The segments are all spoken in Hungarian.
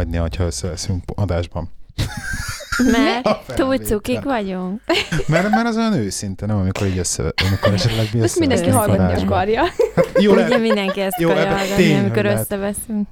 hogy legközelebb benne fogom hagyni, ha összeveszünk adásban. Mert A túl felvétel. cukik vagyunk. Mert, mert az olyan őszinte, nem amikor így össze, amikor esetleg mi Ezt mindenki hallgatni akarja. Jó, Ugye lehet, mindenki ezt Jó, akarja ebben hallgatni, tény, amikor lehet. összeveszünk.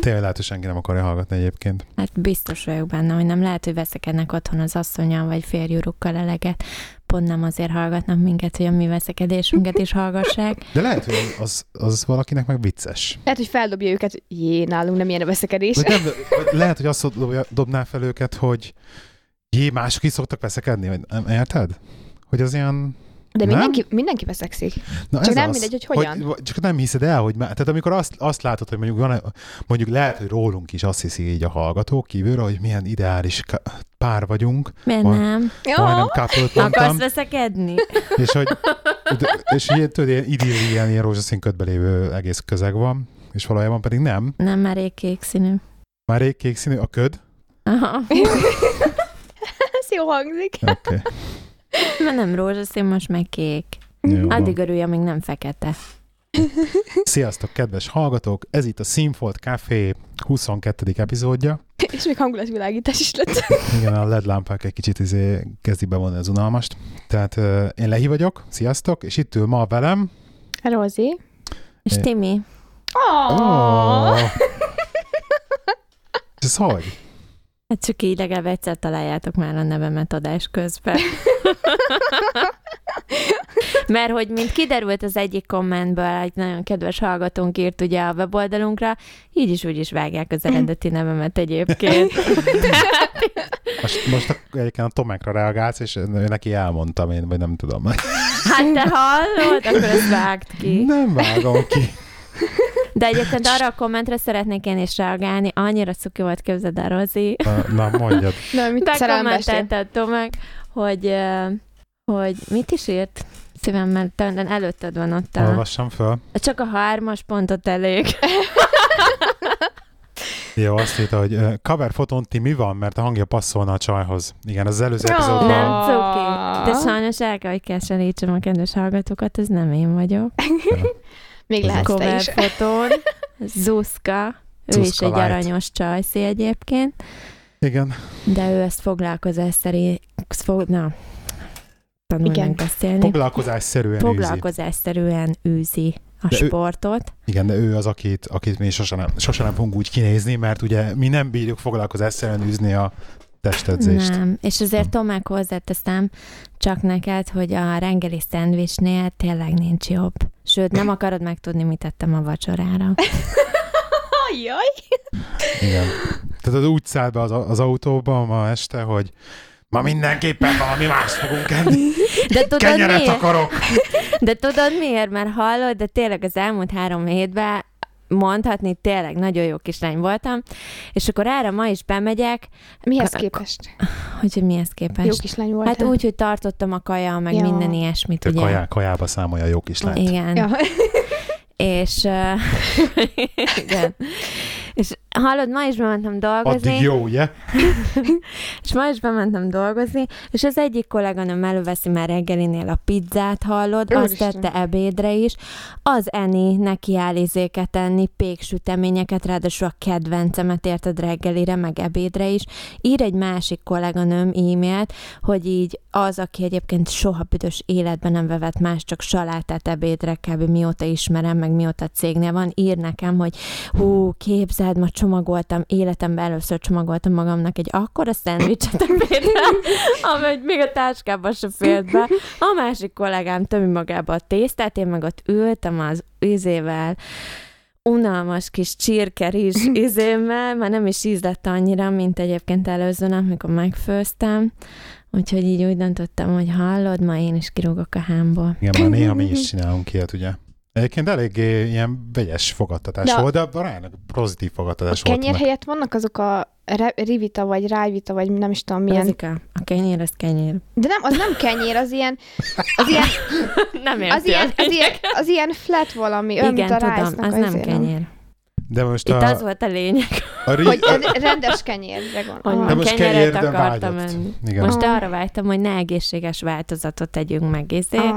tényleg lehet, hogy senki nem akarja hallgatni egyébként. Hát biztos vagyok benne, hogy nem lehet, hogy veszekednek otthon az asszonyal vagy férjúrukkal eleget. Pont nem azért hallgatnak minket, hogy a mi veszekedésünket is hallgassák. De lehet, hogy az, az valakinek meg vicces. Lehet, hogy feldobja őket, jé, nálunk nem ilyen a veszekedés. Vagy nem, lehet, hogy azt dobja- dobná fel őket, hogy jé, mások is szoktak veszekedni, vagy nem, érted? Hogy az ilyen... De Nem? mindenki, mindenki veszekszik. Na Csak ez nem az, mindegy, hogy hogyan. Hogy, csak nem hiszed el, hogy... Tehát amikor azt, azt látod, hogy mondjuk, van, mondjuk lehet, hogy rólunk is azt hiszi így a hallgatók kívülről, hogy milyen ideális pár vagyunk, Miért Van- nem? majdnem couple Akarsz veszekedni? és hogy és ilyen, tudod, ilyen idilli, ilyen, ilyen rózsaszín ködbe lévő egész közeg van, és valójában pedig nem. Nem, már rég kék színű. Már rég kék színű a köd. Aha. Ez jó hangzik. Oké. Okay. Mert nem rózsaszín, most meg kék. Jó van. Addig örülj, amíg nem fekete. Sziasztok, kedves hallgatók! Ez itt a Színfolt Café 22. epizódja. És még hangulatvilágítás is lett. Igen, a LED lámpák egy kicsit izé kezdi bevonni az unalmast. Tehát uh, én Lehi vagyok, sziasztok, és itt ül ma velem. Rozi. És É. Timi, Oh. Ez hogy? hát csak így legalább egyszer találjátok már a nevemet adás közben. Mert hogy, mint kiderült az egyik kommentből, egy nagyon kedves hallgatónk írt ugye a weboldalunkra, így is úgy is vágják az eredeti nevemet egyébként. Most, most a- egyébként a Tomákra reagálsz, és neki elmondtam én, vagy nem tudom. Hát te hallod? Akkor ezt vágd ki. Nem vágom ki. De egyébként arra a kommentre szeretnék én is reagálni, annyira cuki volt, képzeld el, Rozi. Na, na mondjad. Na, mit szerelembestél? Bekommentelted Tomek, hogy, hogy mit is írt? Szívemmel, talán előtted van ott a... Olvassam föl. Csak a hármas pontot elég. Jó, azt írta, hogy ö, cover fotón ti mi van, mert a hangja passzolna a csajhoz. Igen, az előző Ó. epizódban. Nem cuki. De sajnos el kell, hogy keserítsem a kedves hallgatókat, ez nem én vagyok. Még lehetsz te Cover is. fotón. Zuszka. Ő is Zuszka egy Light. aranyos csajszé egyébként, Igen. de ő ezt foglalkozás szerint... Fog, na, tanulj Igen. beszélni. Foglalkozásszerűen űzi. Foglalkozásszerűen űzi a De ő- sportot. Igen, de ő az, akit, akit mi sosem nem, sosem nem fogunk úgy kinézni, mert ugye mi nem bírjuk foglalkozásszerűen űzni a testedzést. Nem, és azért Tomák hozzáteszem csak neked, hogy a reggeli szendvicsnél tényleg nincs jobb. Sőt, nem akarod megtudni, mit tettem a vacsorára. Jaj. Igen. Tehát az úgy szállt be az, az autóba ma este, hogy ma mindenképpen valami más fogunk enni. De tudod Kenyeret miért? akarok! De tudod miért? Mert hallod, de tényleg az elmúlt három hétben mondhatni, tényleg nagyon jó kislány voltam, és akkor erre ma is bemegyek, Mihez Ka- képest? hogy hogy mihez képest. Jó kislány volt. Hát úgy, hogy tartottam a kaja, meg Ja. minden ilyesmit, Te ugye. kajá, kajába számolja a jó kislányt. Igen. Ja. És, uh, igen. és hallod, ma is bementem dolgozni, Addig jó, ugye? és ma is bementem dolgozni, és az egyik kolléganőm előveszi már reggelinél a pizzát, hallod, azt Úristen. tette ebédre is, az Eni neki áll izéket tenni, péksüteményeket, ráadásul a kedvencemet érted reggelire, meg ebédre is. Ír egy másik kolléganőm e-mailt, hogy így az, aki egyébként soha büdös életben nem vevett más, csak salátát ebédre kb. mióta ismerem, meg mióta cégnél van, ír nekem, hogy hú, képzeld, ma csomagoltam, életemben először csomagoltam magamnak egy akkora szendvicset ebédre, amely még a táskába se fért be. A másik kollégám tömi magába a tésztát, én meg ott ültem az izével, unalmas kis csirkerizs izémmel, már nem is ízlett annyira, mint egyébként előző nap, mikor megfőztem. Úgyhogy így úgy döntöttem, hogy hallod, ma én is kirúgok a hámból. Igen, már néha mi is csinálunk ilyet, ugye? Egyébként eléggé ilyen vegyes fogadtatás De- volt, de aránylag pozitív A fogadtatás volt. kenyér mert- helyett vannak azok a re- rivita, vagy rájvita, vagy nem is tudom milyen. Rozika, a kenyér, az kenyér. De nem, az nem kenyér, az ilyen, az ilyen, Nem az ilyen, az ilyen, az ilyen flat valami, olyan, Igen, mint a tudom, az a nem kenyér. De most Itt a... az volt a lényeg, A ri... Hogy rendes kenyérre gondolom. De most kenyeret kenyérre akartam enni. Igen. Most Ah. arra vágytam, hogy ne egészséges változatot tegyünk meg, izé, Ah.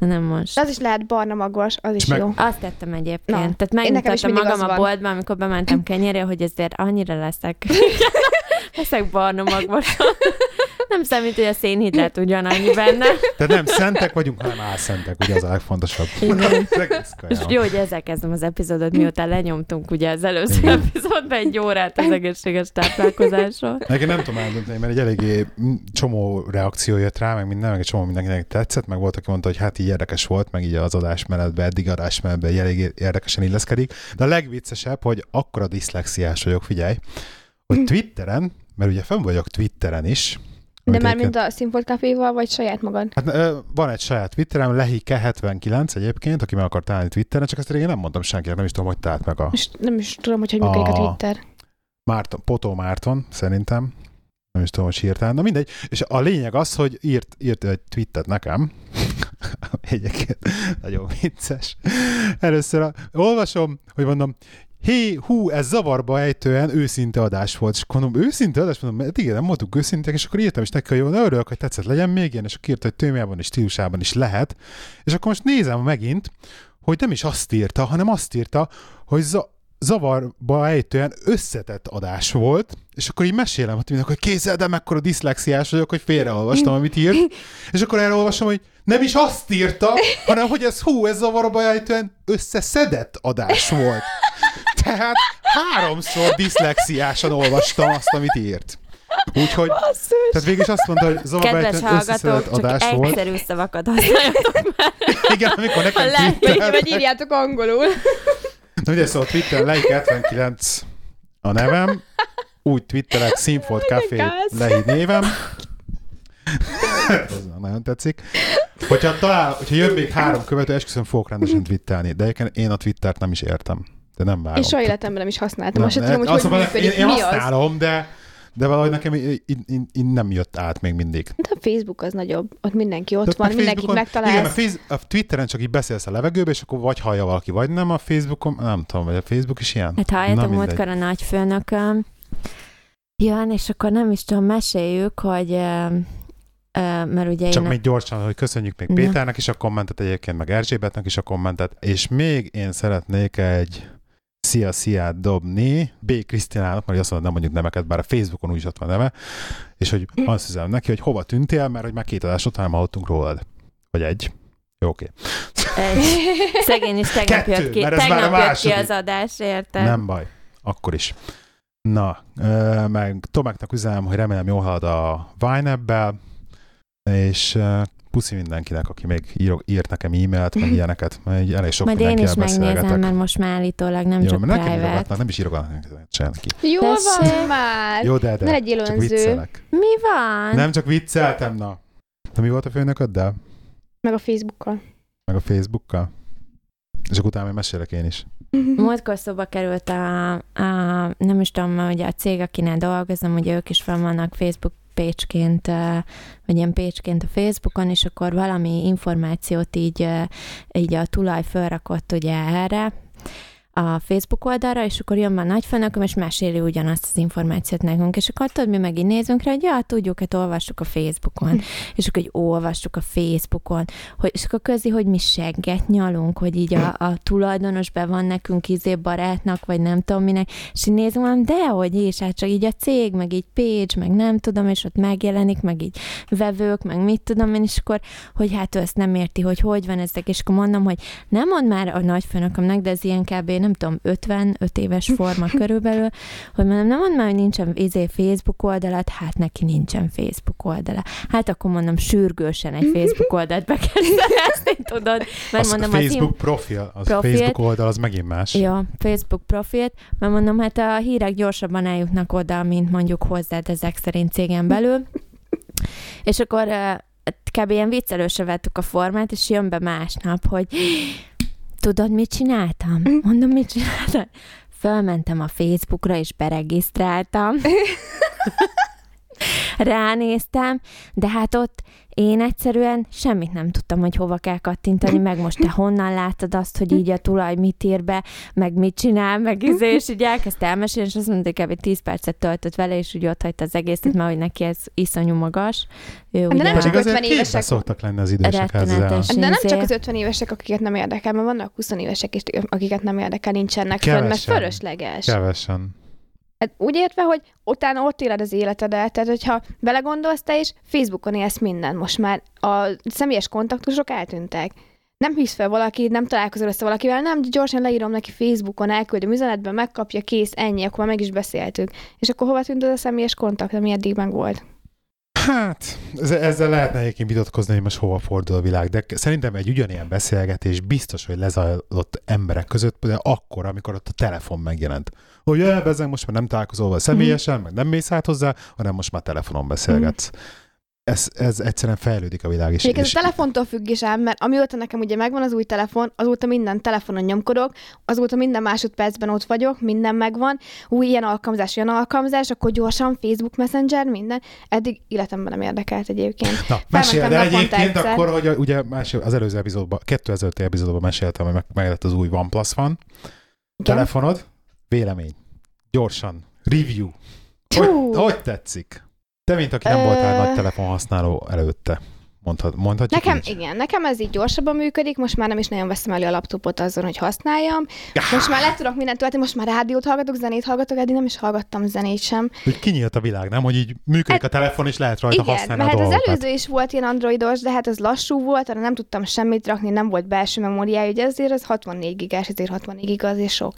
hanem most. Az is lehet barna magvas, az is meg- jó. Azt tettem egyébként. Na, Tehát megmutattam magam a boltban, amikor bementem kenyérre, hogy ezért annyira leszek. leszek barna magvasan. Nem számít, hogy a szénhidrát ugyanannyi benne. Tehát nem szentek vagyunk, hanem álszentek, ugye az a legfontosabb. És jó, hogy ezzel kezdem az epizódot, miután lenyomtunk ugye az előző Igen. epizódban egy órát az egészséges táplálkozásról. Nekem nem tudom eldönteni, mert egy eléggé csomó reakció jött rá, meg minden, meg egy csomó mindenkinek tetszett, meg volt, aki mondta, hogy hát így érdekes volt, meg így az adásmenetben, eddig adásmenetben így elég érdekesen illeszkedik. De a legviccesebb, hogy akkora diszlexiás vagyok, figyelj, hogy Twitteren, mert ugye fenn vagyok Twitteren is, De már mint a Színfolt Caféval, vagy saját magad? Hát van egy saját Twitterem, Lehike79 egyébként, aki meg akar találni Twitteren, csak ezt régen nem mondtam senkinek, nem is tudom, hogy talált meg a Most nem is tudom, hogy hogy működik a A- Twitter. Márton, Potó Márton, szerintem. Nem is tudom, hogy hirtelen. Na mindegy. És a lényeg az, hogy írt, írt egy tweetet nekem, egyébként nagyon vicces. Először a, olvasom, hogy mondom, hé, hú, ez zavarba ejtően őszinte adás volt. És mondom, őszinte adás? Mondom, mert igen, nem voltunk őszintek, és akkor írtam is neki, hogy jó, ne örülök, hogy tetszett, legyen még ilyen, és akkor írta, hogy témában és stílusában is lehet. És akkor most nézem megint, hogy nem is azt írta, hanem azt írta, hogy za- zavarba ejtően összetett adás volt, és akkor így mesélem, hogy mindenki, hogy kézzel, de mekkora diszlexiás vagyok, hogy félreolvastam, amit írt, és akkor elolvasom, hogy nem is azt írta, hanem hogy ez hú, ez zavarba ejtően összeszedett adás volt. Tehát háromszor diszlexiásan olvastam azt, amit írt. Úgyhogy, tehát végig is azt mondta, hogy zavarba Kedves hallgatók, csak adás volt. egyszerű szavakat használjatok már. Igen, amikor nekem lehet, Vagy, írjátok angolul. Na ugye szóval Twitter Lehi 79 a nevem, úgy twitterek Színfolt Café. Lehi névem. Ez nagyon tetszik. Hogyha, talál, hogyha jön még három követő, esküszöm fogok rendesen twittelni, de egyébként én a Twittert nem is értem. De nem várom. Én soha életemben nem is használtam. Nem, Most sem tudom, hogy azt hogy mondom, működik. Én, én Mi az? használom, de, de valahogy nekem így, így, így, így nem jött át még mindig. De a Facebook az nagyobb. Ott mindenki ott De van, meg mindenkit Facebookon- Igen, a, megtalálsz. face, a Twitteren csak így beszélsz a levegőbe, és akkor vagy hallja valaki, vagy nem a Facebookon, nem tudom, vagy a Facebook is ilyen. Hát mindegy. múltkor a nagyfőnököm jön, és akkor nem is tudom, meséljük, hogy mert ugye Csak én... még gyorsan, hogy köszönjük még Na. Péternek is a kommentet egyébként, meg Erzsébetnek is a kommentet, és még én szeretnék egy szia sziát dobni B. Krisztinának, mert azt mondod, nem mondjuk neveket, bár a Facebookon úgy is ott van neve, és hogy azt hiszem neki, hogy hova tűntél, mert hogy már két adás után nem hallottunk rólad. Vagy egy. Jó, oké. Egy, szegény is tegnap Kettő, jött ki, tegnap jött ki az adás, érted? Nem baj. Akkor is. Na, meg Tomáknak üzenem, hogy remélem jól halad a Vine és puszi mindenkinek, aki még ír, írt nekem e-mailt, meg ilyeneket, mert így elég sok Majd én is megnézem, mert most már állítólag nem Jó, csak mert nekem private. írogatnak, nem is írogatnak senki. Jó van már. Jó, de, de Ne legyél csak viccelek. Mi van? Nem csak vicceltem, na. De mi volt a főnököddel? Meg a Facebookkal. Meg a Facebookkal? És akkor utána még mesélek én is. Múltkor szóba került a, a, nem is tudom, hogy a cég, akinél dolgozom, ugye ők is fel vannak Facebook pécsként, vagy ilyen pécsként a Facebookon, és akkor valami információt így, így a tulaj felrakott ugye erre, a Facebook oldalra, és akkor jön már nagyfőnököm, és meséli ugyanazt az információt nekünk, és akkor tudod, mi meg így nézünk rá, hogy ja, tudjuk, hát olvassuk a Facebookon, és akkor, hogy olvassuk a Facebookon, hogy, és akkor közé, hogy mi segget nyalunk, hogy így a, a tulajdonos be van nekünk izé barátnak, vagy nem tudom minek, és így nézünk, mondom, de hogy is, hát csak így a cég, meg így page, meg nem tudom, és ott megjelenik, meg így vevők, meg mit tudom én, és akkor, hogy hát ő ezt nem érti, hogy hogy van ezek, és akkor mondom, hogy nem mond már a nagyfőnökömnek, de ez ilyen kb. Nem tudom, 55 éves forma körülbelül, hogy mondom, nem mond már, hogy nincsen izé Facebook oldalat, hát neki nincsen Facebook oldala. Hát akkor mondom, sürgősen egy Facebook oldalt be kell szerezni, tudod? Mert Az mondom, a az Facebook profil, az profilt- Facebook oldal, az megint más. Ja, Facebook profilt, mert mondom, hát a hírek gyorsabban eljutnak oda, mint mondjuk hozzád ezek szerint cégen belül. És akkor kb. ilyen viccelősre vettük a formát, és jön be másnap, hogy tudod, mit csináltam? Mondom, mit csináltam? Fölmentem a Facebookra, és beregisztráltam. ránéztem, de hát ott én egyszerűen semmit nem tudtam, hogy hova kell kattintani, meg most te honnan láttad azt, hogy így a tulaj mit ír be, meg mit csinál, meg izé, és így elkezdte elmesélni, és azt mondta, hogy kb. 10 percet töltött vele, és úgy ott hagyta az egészet, mert hogy neki ez iszonyú magas. Ő De ugye nem csak Pedig 50 azért évesek. szoktak lenni az idősek. De nem izé- csak az 50 évesek, akiket nem érdekel, mert vannak 20 évesek is, akiket nem érdekel, nincsenek fönn, mert Kevesen. fölösleges. Kevesen. Hát úgy értve, hogy utána ott éled az életedet, tehát hogyha belegondolsz te is, Facebookon élsz minden most már. A személyes kontaktusok eltűntek. Nem hisz fel valaki, nem találkozol össze valakivel, nem, gyorsan leírom neki Facebookon, elküldöm üzenetben, megkapja, kész, ennyi, akkor már meg is beszéltük. És akkor hova tűnt az a személyes kontakt, ami eddig meg volt? Hát, ez- ezzel lehetne egyébként vitatkozni, hogy most hova fordul a világ, de szerintem egy ugyanilyen beszélgetés biztos, hogy lezajlott emberek között, de akkor, amikor ott a telefon megjelent. Hogy elvezem, most már nem találkozol vele személyesen, meg nem mész át hozzá, hanem most már telefonon beszélgetsz. Ez, ez egyszerűen fejlődik a világ is. És ez és a telefontól függ is ám, mert amióta nekem ugye megvan az új telefon, azóta minden telefonon nyomkodok, azóta minden másodpercben ott vagyok, minden megvan, új ilyen alkalmazás, olyan alkalmazás, akkor gyorsan Facebook Messenger, minden. Eddig életemben nem érdekelt egyébként. Na, el naponta egyébként egyszer. akkor, hogy a- ugye más, az előző epizódban, 2000 epizódban meséltem, hogy meg, meg lett az új OnePlus van. Telefonod, vélemény. Gyorsan. Review. Hogy, hogy tetszik? Te, mint aki nem Ö- voltál nagy telefonhasználó előtte, mondhat, mondhatjuk Nekem, így? igen, nekem ez így gyorsabban működik, most már nem is nagyon veszem elő a laptopot azon, hogy használjam. Most már le tudok mindent tölteni, most már rádiót hallgatok, zenét hallgatok, eddig nem is hallgattam zenét sem. Hogy kinyílt a világ, nem? Hogy így működik Hát- a telefon, és lehet rajta Igen, használni mert a hát az dolgokat. előző is volt ilyen androidos, de hát az lassú volt, arra nem tudtam semmit rakni, nem volt belső memóriája, ugye ezért az 64 gigás, ezért 64 giga azért sok.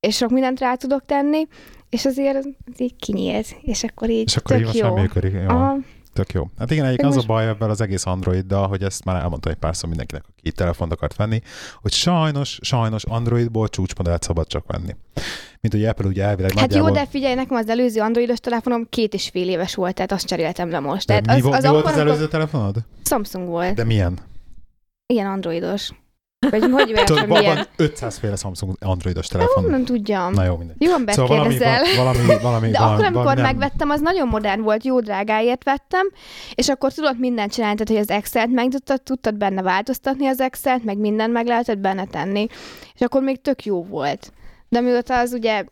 És sok mindent rá tudok tenni, és azért az az így kinyílt, és akkor így És akkor így tök most jó. már működik. Jó, Aha. tök jó. Hát igen, egyébként az most- a baj ebben az egész Androiddal, hogy ezt már elmondtam egy párszor mindenkinek, aki telefont akart venni, hogy sajnos, sajnos Androidból csúcsmodellt szabad csak venni. Mint hogy Apple ugye elvileg Hát jó, nagyjából... de figyelj, nekem az előző androidos telefonom két és fél éves volt, tehát azt cseréltem le most. de Tehát mi, az, vo- az mi volt az amikor előző telefonod? Samsung volt. De milyen? Ilyen androidos. Vagy hogy Tudod, van, milyen? van 500 féle Samsung androidos telefon. Nem tudjam. Na jó, mindegy. Jó embert Szóval valami, valami, valami, De valami, akkor, amikor valami nem- megvettem, az nagyon modern volt, jó drágáért vettem, és akkor tudod mindent csinálni, tehát hogy az Excel-t meg tudtad, benne változtatni az Excel-t, meg mindent meg lehetett benne tenni, és akkor még tök jó volt. De mióta az ugye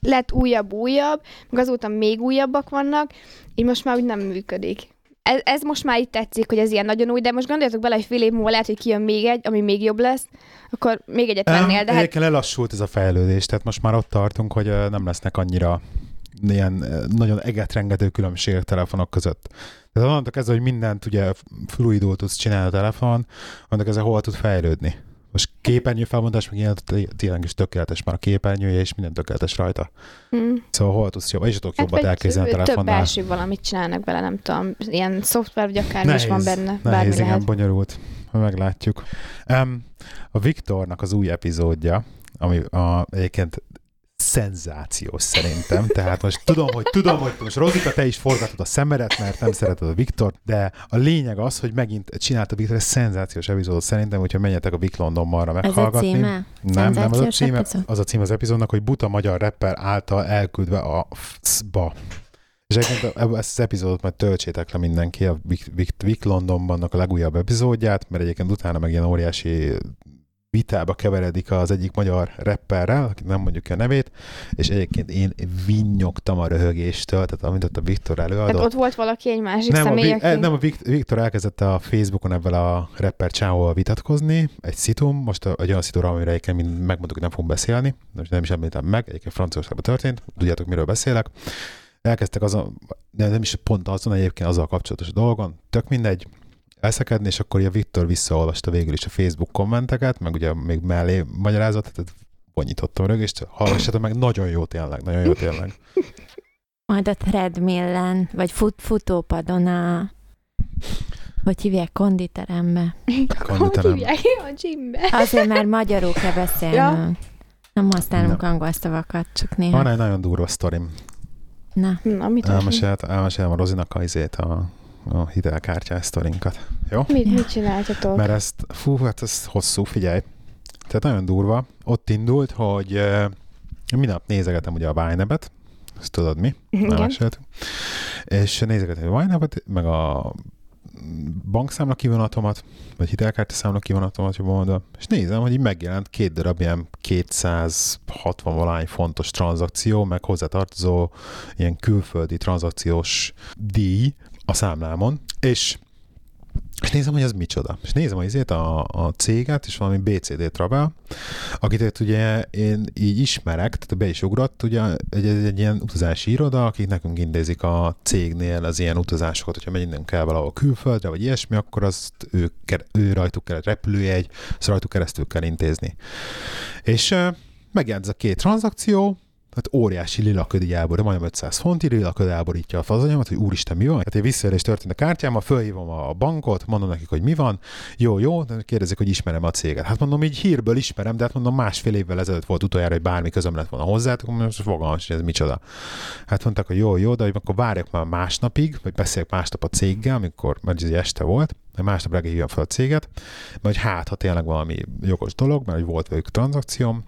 lett újabb, újabb, meg azóta még újabbak vannak, így most már úgy nem működik. Ez, ez most már itt tetszik, hogy ez ilyen nagyon új, de most gondoljatok bele, hogy fél év múlva lehet, hogy kijön még egy, ami még jobb lesz, akkor még egyet vennél, de hát lelassult ez a fejlődés, tehát most már ott tartunk, hogy nem lesznek annyira ilyen nagyon egetrengető különbségek telefonok között. Tehát onnantól kezdve, hogy mindent ugye fluidul tudsz csinálni a telefon, onnantól kezdve hol tud fejlődni. Most képernyő felmondás, meg ilyen tényleg is tökéletes már a képernyője, és minden tökéletes rajta. mm. Szóval hol tudsz jobban, és tudok Hát jobbat elképzelni a több telefonnál. belső valamit csinálnak vele, nem tudom, ilyen szoftver, vagy akármi is van benne, nehéz, igen, lehet. bonyolult. Meglátjuk. Um, a Viktornak az új epizódja, ami a, egyébként szenzációs szerintem. Tehát most tudom, hogy tudom, hogy most Rozika, te is forgatod a szemedet, mert nem szereted a Viktor, de a lényeg az, hogy megint csinálta Viktor egy szenzációs epizódot szerintem, hogyha menjetek a Vik Londonbalra Ez a meghallgatni. címe? Nem, nem az a címe, epizód? az a cím az epizódnak, hogy buta magyar rapper által elküldve a FCBA. És egyébként eb- ezt az epizódot majd töltsétek le mindenki, a Vic, Vic, Vic Londonban a legújabb epizódját, mert egyébként utána meg ilyen óriási vitába keveredik az egyik magyar rapperrel, akit nem mondjuk a nevét, és egyébként én vinnyogtam a röhögéstől, tehát amit ott a Viktor Tehát előadott. ott volt valaki egy másik Nem, a, személy, Vi- aki... nem, a Vikt- Viktor elkezdette a Facebookon ebben a rapper csávóval vitatkozni, egy szitum, most a- egy olyan szitum, amire egyébként megmondtuk, hogy nem fogunk beszélni, most nem is említem meg, egyébként Franciaországban történt, tudjátok, miről beszélek. Elkezdtek azon, de nem is pont azon, egyébként azzal kapcsolatos dolgon, tök mindegy, elszekedni, és akkor a Viktor visszaolvasta végül is a Facebook kommenteket, meg ugye még mellé magyarázat, tehát bonyítottam rögést, hallgassatok meg, nagyon jó tényleg, nagyon jó tényleg. Majd a treadmillen, vagy fut, futópadon a... Hogy hívják? Konditerembe. Hogy Konditerem. hívják? A gymbe. Azért, mert magyarul kell beszélnünk. Nem használunk Nem. angol szavakat, csak Van néha. egy nagyon durva sztorim. Na, Na, mit? Elmesélt, elmesélem a Rozinak a, izét, a, a hitelkártyás sztorinkat. Jó? Mit, mit csináltatok? Mert ezt, fú, hát ez hosszú, figyelj. Tehát nagyon durva. Ott indult, hogy uh, minap nézegetem ugye a Vine-et, ezt tudod mi? Igen. meséltünk. És nézegetem a wine meg a bankszámla kivonatomat, vagy hitelkártya számla kivonatomat, jobban mondva, és nézem, hogy így megjelent két darab ilyen 260 valány fontos tranzakció, meg hozzátartozó ilyen külföldi tranzakciós díj a számlámon, és és nézem, hogy ez micsoda. És nézem hogy ezért a, a céget, és valami BCD Travel, akit ugye én így ismerek, tehát be is ugrott, ugye egy, egy, egy ilyen utazási iroda, akik nekünk intézik a cégnél az ilyen utazásokat, hogyha megyünk kell valahol külföldre, vagy ilyesmi, akkor azt ő, ő rajtuk kell repülőjegy, azt rajtuk keresztül kell intézni. És uh, megjelent ez a két tranzakció, hát óriási lila ködi elbor, de majdnem 500 fonti lila köd elborítja a fazanyamat, hogy úristen, mi van? Hát egy visszaérés történt a kártyámmal, fölhívom a bankot, mondom nekik, hogy mi van, jó, jó, de kérdezik, hogy ismerem a céget. Hát mondom, így hírből ismerem, de hát mondom, másfél évvel ezelőtt volt utoljára, hogy bármi közöm lett volna hozzá, akkor most fogalmas, hogy ez micsoda. Hát mondták, hogy jó, jó, de hogy akkor várjak már másnapig, vagy beszéljek másnap a céggel, amikor, mert ez este volt, de másnap reggel hívjam fel a céget, mert hogy hát, ha tényleg valami jogos dolog, mert hogy volt velük tranzakcióm,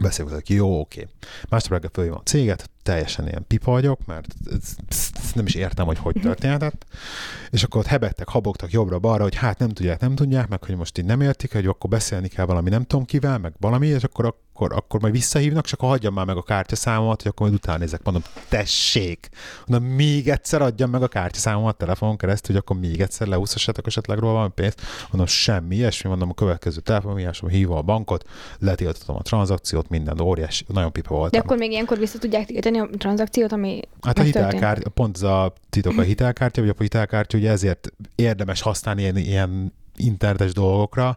hogy jó, oké. Másnap reggel fölhívom a céget, teljesen ilyen pipa vagyok, mert nem is értem, hogy hogy történhetett. És akkor ott hebegtek, habogtak jobbra-balra, hogy hát nem tudják, nem tudják, meg hogy most így nem értik, hogy akkor beszélni kell valami nem tudom kivel, meg valami, és akkor, akkor, akkor majd visszahívnak, csak akkor hagyjam már meg a kártyaszámomat, hogy akkor majd utána nézek. Mondom, tessék! Mondom, még egyszer adjam meg a kártyaszámomat telefonon keresztül, hogy akkor még egyszer leúszhassatok esetleg róla valami pénzt. Mondom, semmi ilyesmi, mondom, a következő telefonhívásom, hívom a bankot, letiltottam a tranzakciót, minden óriási, nagyon pipa volt. De akkor még ilyenkor vissza tudják tiltani a tranzakciót, ami Hát a hitelkártya, pont ez a titok a hitelkártya, vagy a hitelkártya, ugye ezért érdemes használni ilyen, ilyen internetes dolgokra,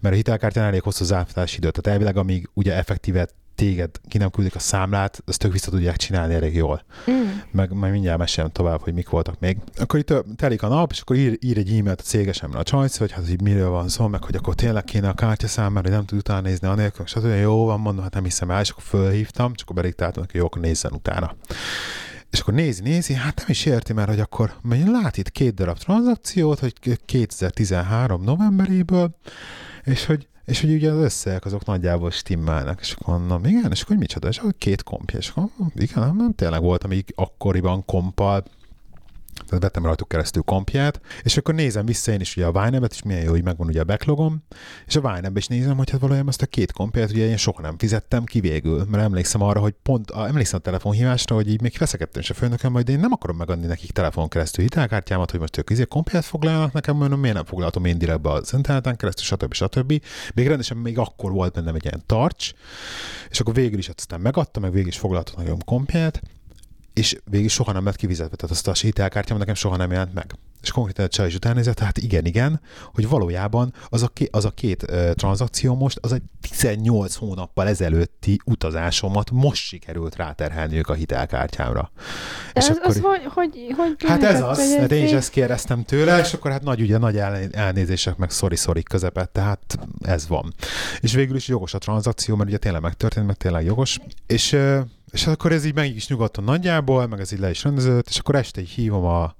mert a hitelkártyán elég hosszú az átfutási idő. Tehát elvileg, amíg ugye effektíve téged ki nem küldik a számlát, azt tök vissza tudják csinálni elég jól. Mm. Meg majd mindjárt mesélem tovább, hogy mik voltak még. Akkor itt telik a nap, és akkor ír, ír egy e-mailt a cégesemre a csajc, hogy hát hogy miről van szó, meg hogy akkor tényleg kéne a kártya számára, hogy nem tud utána nézni anélkül, és hát jó van, mondom, hát nem hiszem el, és akkor fölhívtam, csak akkor bediktáltam, hogy jó, akkor nézzen utána. És akkor nézi, nézi, hát nem is érti, mert hogy akkor mert lát itt két darab tranzakciót, hogy 2013 novemberéből, és hogy és hogy ugye az összegek azok nagyjából stimmelnek, és akkor mondom, igen, és akkor micsoda, és akkor két kompja, és akkor igen, nem, nem tényleg volt, amíg akkoriban kompal, tehát vettem rajtuk keresztül kompját, és akkor nézem vissza én is ugye a Vine-et, és milyen jó, hogy megvan ugye a backlogom, és a Vine is nézem, hogy hát valójában azt a két kompját ugye én soha nem fizettem ki végül, mert emlékszem arra, hogy pont, a, emlékszem a telefonhívásra, hogy így még veszekedtem is a főnököm, majd én nem akarom megadni nekik telefon keresztül hitelkártyámat, hogy most ők izé kompját foglalnak nekem, mondom, miért nem foglaltam én direktbe az interneten keresztül, stb. stb. Még rendesen még akkor volt bennem egy ilyen tarts, és akkor végül is aztán megadtam, meg végül is foglaltam nekem kompját, és végül soha nem lett kivizetve, tehát azt a hitelkártyám nekem soha nem jelent meg. És konkrétan a csaj is után nézett, hát igen, igen, hogy valójában az a, ké, az a két uh, tranzakció most, az egy 18 hónappal ezelőtti utazásomat most sikerült ráterhelni ők a hitelkártyámra. De az, az hogy, hogy, hogy Hát ez az, hát én is ezt kérdeztem tőle, és akkor hát nagy ugye nagy el- elnézések, meg szori-szori közepette, hát ez van. És végül is jogos a tranzakció, mert ugye tényleg megtörtént, meg tényleg jogos. És, ö, és akkor ez így meg is nyugodtan nagyjából, meg ez így le is rendeződött, és akkor este így hívom a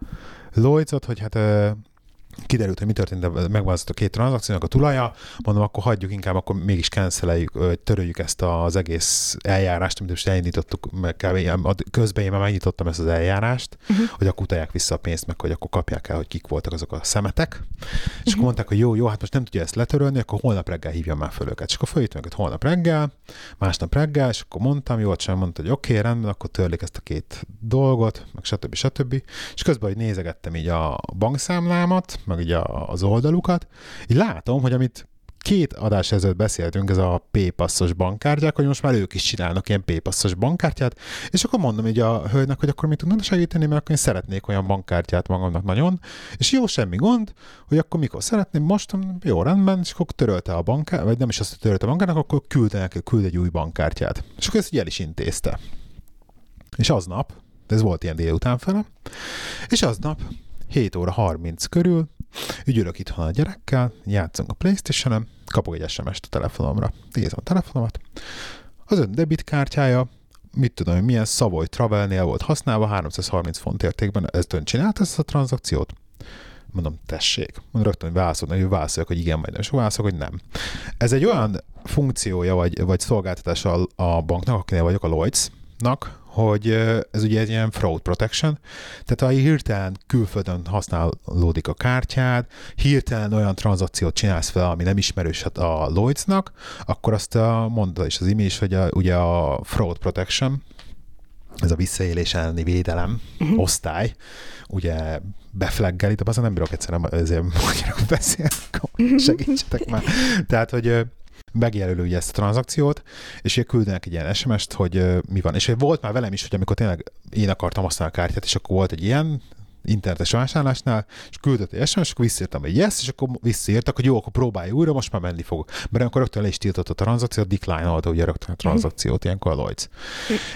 Lloydsot, hogy hát kiderült, hogy mi történt, de megváltozott a két tranzakciónak a tulaja, mondom, akkor hagyjuk inkább, akkor mégis cancelejük, ö, töröljük ezt az egész eljárást, amit most elindítottuk, meg kb. közben én már megnyitottam ezt az eljárást, uh-huh. hogy akkor utalják vissza a pénzt, meg hogy akkor kapják el, hogy kik voltak azok a szemetek. És uh-huh. akkor mondták, hogy jó, jó, hát most nem tudja ezt letörölni, akkor holnap reggel hívjam már föl őket. És akkor fölhívtam őket holnap reggel, másnap reggel, és akkor mondtam, jó, sem mondta, hogy oké, okay, rendben, akkor törlik ezt a két dolgot, meg stb. stb. És közben, hogy nézegettem így a bankszámlámat, meg így a, az oldalukat, így látom, hogy amit két adás ezelőtt beszéltünk, ez a P-passzos bankkártyák, hogy most már ők is csinálnak ilyen P-passzos bankkártyát, és akkor mondom így a hölgynek, hogy akkor mit tudnak segíteni, mert akkor én szeretnék olyan bankkártyát magamnak nagyon, és jó, semmi gond, hogy akkor mikor szeretném, most jó, rendben, és akkor törölte a bankkártyát, vagy nem is azt, hogy törölte a bankkártyát, akkor küldte neki, küld egy új bankkártyát. És akkor ezt így el is intézte. És aznap, ez volt ilyen délután fele, és aznap 7 óra 30 körül ügyülök itthon a gyerekkel, játszunk a Playstation-en, kapok egy SMS-t a telefonomra. Nézem a telefonomat. Az ön debitkártyája, mit tudom, hogy milyen Savoy Travelnél volt használva, 330 font értékben, ezt ön csinált ezt a tranzakciót? Mondom, tessék. Mondom, rögtön hogy válaszolok, hogy válaszolok, hogy igen, vagy nem, és válaszolok, hogy nem. Ez egy olyan funkciója, vagy, vagy szolgáltatása a banknak, akinél vagyok, a Lloyds, nak, hogy ez ugye egy ilyen fraud protection, tehát ha hirtelen külföldön használódik a kártyád, hirtelen olyan tranzakciót csinálsz fel, ami nem ismerős hát a Lloydsnak, akkor azt mondta is az imi is, hogy a, ugye a fraud protection, ez a visszaélés elleni védelem uh-huh. osztály, ugye beflaggeli, de azon nem bírok egyszerűen ezért magyarul beszélni, segítsetek már. Tehát, hogy megjelölő ezt a tranzakciót, és ugye küldenek egy ilyen SMS-t, hogy mi van. És volt már velem is, hogy amikor tényleg én akartam használni a kártyát, és akkor volt egy ilyen, internetes vásárlásnál, és küldött egy SMS, akkor visszaírtam, hogy yes, és akkor visszaírtak, hogy jó, akkor próbálj újra, most már menni fog. Mert akkor rögtön le is tiltott a tranzakciót, decline oldta ugye rögtön a tranzakciót, ilyenkor a Lloyds.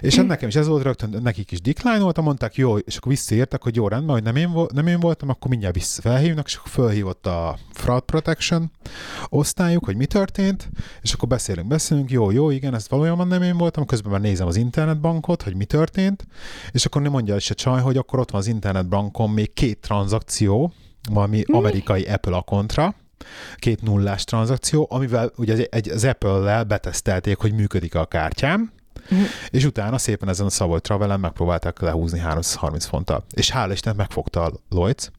és hát nekem is ez volt rögtön, nekik is decline voltam, mondták, jó, és akkor visszaírtak, hogy jó, rendben, hogy nem én, nem én voltam, akkor mindjárt vissza felhívnak, és akkor felhívott a fraud protection osztályuk, hogy mi történt, és akkor beszélünk, beszélünk, jó, jó, igen, ezt valójában nem én voltam, közben már nézem az internetbankot, hogy mi történt, és akkor nem mondja is a csaj, hogy akkor ott van az internetbank bankon még két tranzakció, valami Mi? amerikai Apple akontra, két nullás tranzakció, amivel ugye egy, az Apple-lel betesztelték, hogy működik a kártyám, Mm. És utána szépen ezen a Savoy Travel-en megpróbálták lehúzni 330 fonttal. És hála Isten megfogta a Lloyds.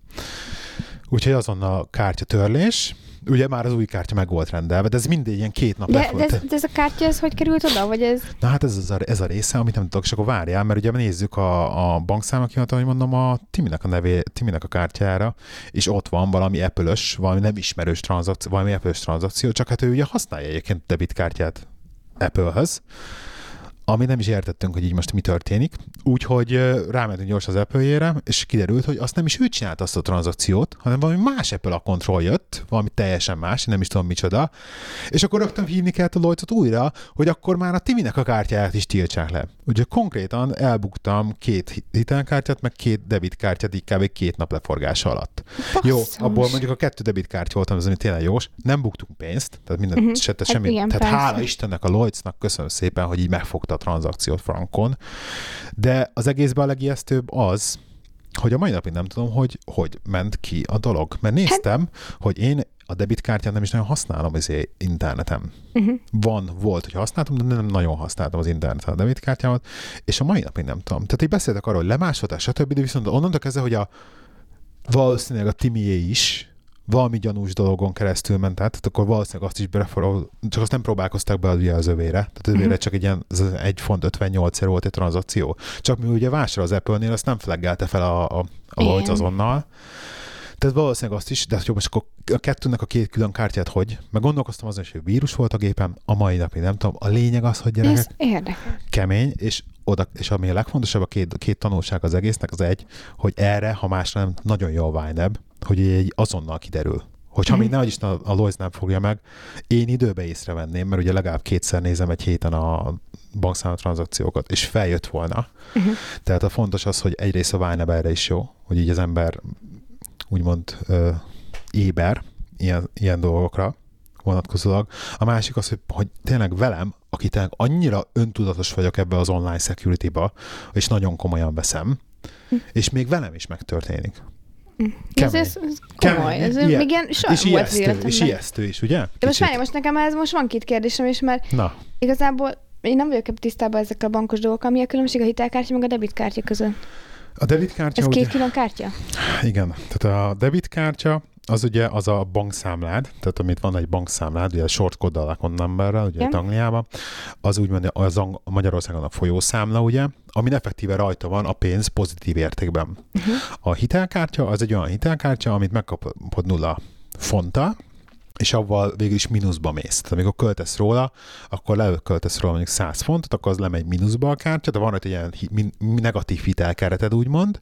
Úgyhogy azon a kártya törlés, Ugye már az új kártya meg volt rendelve, de ez mindig ilyen két nap de, de, ez, de ez a kártya, ez hogy került oda, vagy ez? Na hát ez, ez, a, ez a része, amit nem tudok, és akkor várjál, mert ugye nézzük a, a bankszámokat, hogy mondom, a Timinek a nevé, Timinek a kártyára, és ott van valami apple valami nem ismerős tranzakció, valami apple tranzakció, csak hát ő ugye használja egyébként debitkártyát Apple-höz, ami nem is értettünk, hogy így most mi történik. Úgyhogy rámentünk gyors az apple és kiderült, hogy azt nem is ő csinált azt a tranzakciót, hanem valami más Apple a kontroll jött, valami teljesen más, nem is tudom micsoda, és akkor rögtön hívni kellett a lloyds újra, hogy akkor már a Timinek a kártyáját is tiltsák le. Ugye konkrétan elbuktam két hitelkártyát, meg két debitkártyát így kb. két nap leforgása alatt. Basszus. Jó, abból mondjuk a kettő debitkártya voltam, az ami tényleg jós, nem buktunk pénzt, tehát minden, uh-huh. se, tehát hát semmi, igen, tehát persze. hála Istennek a Lloydsnak, köszönöm szépen, hogy így megfogta a tranzakciót frankon, de az egészben a legijesztőbb az, hogy a mai napig nem tudom, hogy hogy ment ki a dolog. Mert néztem, hát... hogy én a debitkártyát nem is nagyon használom az internetem. Uh-huh. Van, volt, hogy használtam, de nem nagyon használtam az interneten a debitkártyámat, és a mai napig nem tudom. Tehát így beszéltek arról, hogy lemásoltál, stb., de viszont onnantól kezdve, hogy a valószínűleg a Timié is valami gyanús dologon keresztül ment át, tehát akkor valószínűleg azt is bereforol, csak azt nem próbálkoztak be ugye az övére, tehát az övére uh-huh. csak egy ilyen 1 font 58 volt egy tranzakció. Csak mi ugye vásár az Apple-nél, azt nem flaggelte fel a, a, a azonnal. Tehát valószínűleg azt is, de hát jó, most akkor a kettőnek a két külön kártyát hogy? Meg gondolkoztam azon, hogy vírus volt a gépem, a mai napig nem tudom. A lényeg az, hogy gyerekek Ez érdekes. kemény, és oda, és ami a legfontosabb, a két, két tanulság az egésznek, az egy, hogy erre, ha másra nem, nagyon jó a hogy egy azonnal kiderül. Hogyha mm. még nehogy Isten a, a Lois nem fogja meg, én időbe észrevenném, mert ugye legalább kétszer nézem egy héten a bankszámla tranzakciókat, és feljött volna. Uh-huh. Tehát a fontos az, hogy egyrészt a Vineb erre is jó, hogy így az ember úgymond ö, éber ilyen, ilyen dolgokra vonatkozólag. A másik az, hogy, hogy tényleg velem, aki tényleg annyira öntudatos vagyok ebbe az online security-ba, és nagyon komolyan veszem, hm. és még velem is megtörténik. Ez, ez, ez komoly, Kemény. ez ilyen, még ilyen és ijesztő, és ijesztő is, ugye? De most várj, most nekem ez most van két kérdésem is, mert Na. igazából én nem vagyok tisztában ezekkel a bankos dolgokkal. Mi a különbség a hitelkártya meg a debitkártya között? A debitkártya... Ez két külön kártya? Igen. Tehát a debitkártya az ugye az a bankszámlád, tehát amit van egy bankszámlád, ugye a short code account numberrel, ugye yeah. Angliában, az úgymond az Ang- Magyarországon a folyószámla, ugye, ami effektíve rajta van a pénz pozitív értékben. Uh-huh. A hitelkártya az egy olyan hitelkártya, amit megkapod nulla fonta, és avval végül is mínuszba mész. Tehát amikor költesz róla, akkor leköltesz róla mondjuk 100 fontot, akkor az lemegy mínuszba a kártya, de van egy ilyen negatív hitelkereted, úgymond,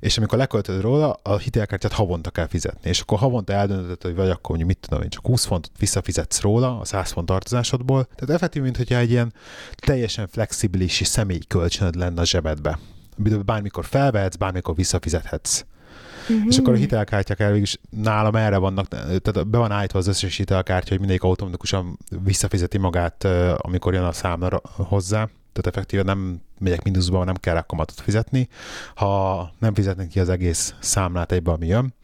és amikor leköltöd róla, a hitelkártyát havonta kell fizetni. És akkor havonta eldöntöd, hogy vagy akkor mondjuk mit tudom én, csak 20 fontot visszafizetsz róla a 100 font tartozásodból. Tehát effektív, mint hogyha egy ilyen teljesen flexibilis személyi kölcsönöd lenne a zsebedbe. Bármikor felvehetsz, bármikor visszafizethetsz. Uh-huh. És akkor a hitelkártyák elvég is nálam erre vannak, tehát be van állítva az összes hitelkártya, hogy mindegyik automatikusan visszafizeti magát, amikor jön a számla hozzá. Tehát effektíven nem megyek mínuszba, nem kell kamatot fizetni. Ha nem fizetnek ki az egész számlát egybe, ami jön,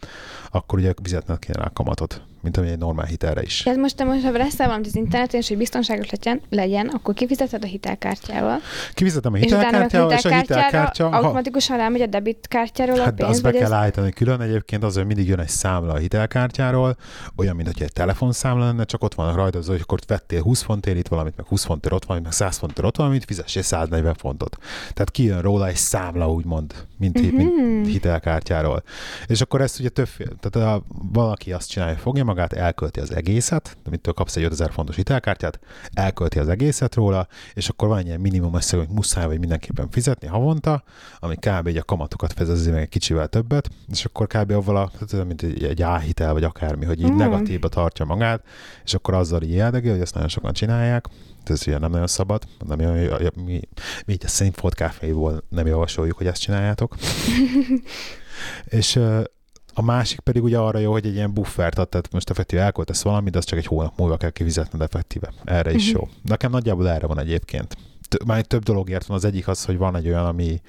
akkor ugye fizetnek kéne rá kamatot mint ami egy normál hitelre is. Ez most, most ha veszel valamit az interneten, és hogy biztonságos legyen, legyen, akkor kifizeted a hitelkártyával. Kifizetem a hitelkártyával, és, és a hitelkártya... Automatikusan rámegy a debitkártyáról hát a pénz, azt be kell ez... állítani külön egyébként, az, hogy mindig jön egy számla a hitelkártyáról, olyan, mint hogy egy telefonszámla lenne, csak ott vannak rajta, az, hogy akkor vettél 20 fontért itt valamit, meg 20 fontért ott valamit, meg 100 fontért ott valamit, fizessél 140 fontot. Tehát kijön róla egy számla, úgymond, mint, uh-huh. mint mhm. hitelkártyáról. És akkor ezt ugye többféle, tehát a, valaki azt csinálja, fogja magát, elkölti az egészet, amitől kapsz egy 5000 fontos hitelkártyát, elkölti az egészet róla, és akkor van egy ilyen minimum összeg, hogy muszáj vagy mindenképpen fizetni havonta, ami kb. egy a kamatokat fedezi meg egy kicsivel többet, és akkor kb. avval a, mint egy, egy áhitel, vagy akármi, hogy így mm. negatívba tartja magát, és akkor azzal így hogy ezt nagyon sokan csinálják, ez ugye nem nagyon szabad, nem olyan, mi, mi így a Szentfolt kávéból nem javasoljuk, hogy ezt csináljátok. és a másik pedig ugye arra jó, hogy egy ilyen buffert ad, tehát most effektíve elköltesz valamit, de az csak egy hónap múlva kell kifizetned effektíve. Erre is uh-huh. jó. Nekem nagyjából erre van egyébként. Már több dologért van. Az egyik az, hogy van egy olyan, ami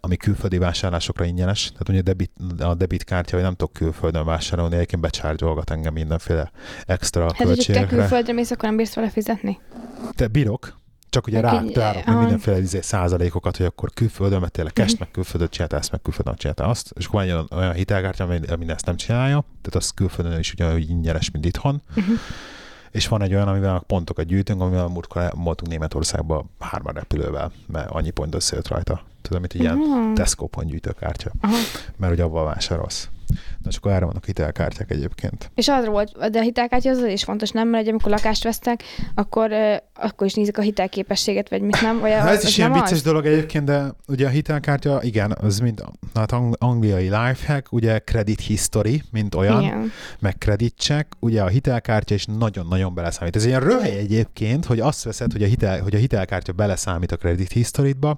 ami külföldi vásárlásokra ingyenes. Tehát ugye debit, a debitkártya, hogy nem tudok külföldön vásárolni, egyébként becsárgyolgat engem mindenféle extra hát, költségekre. Hát, te külföldre mész, akkor nem bírsz vele fizetni? Te bírok, csak ugye rá, rárok meg mindenféle izé, százalékokat, hogy akkor külföldön vettél le cash, meg külföldön csináltál ezt, meg külföldön csináltál azt, és akkor van olyan, olyan hitelkártya, ami, ami ezt nem csinálja, tehát az külföldön is ugyanúgy ingyenes, mint itthon. Uh-huh. És van egy olyan, amivel pontokat gyűjtünk, amivel múltkor voltunk Németországba hárman repülővel, mert annyi pont összejött rajta. Tudom, mint egy ilyen uh-huh. Tesco pont gyűjtőkártya, uh-huh. mert hogy abban vásárolsz. Na, csak erre vannak hitelkártyák egyébként. És az volt, de a hitelkártya az is fontos, nem? Mert amikor lakást vesztek, akkor, akkor is nézik a hitelképességet, vagy mit nem? Vagy ez is ilyen vicces az? dolog egyébként, de ugye a hitelkártya, igen, az mind hát angliai lifehack, ugye credit history, mint olyan, igen. meg credit check, ugye a hitelkártya is nagyon-nagyon beleszámít. Ez ilyen röhely egyébként, hogy azt veszed, hogy a, hitel, hogy a hitelkártya beleszámít a credit historyba,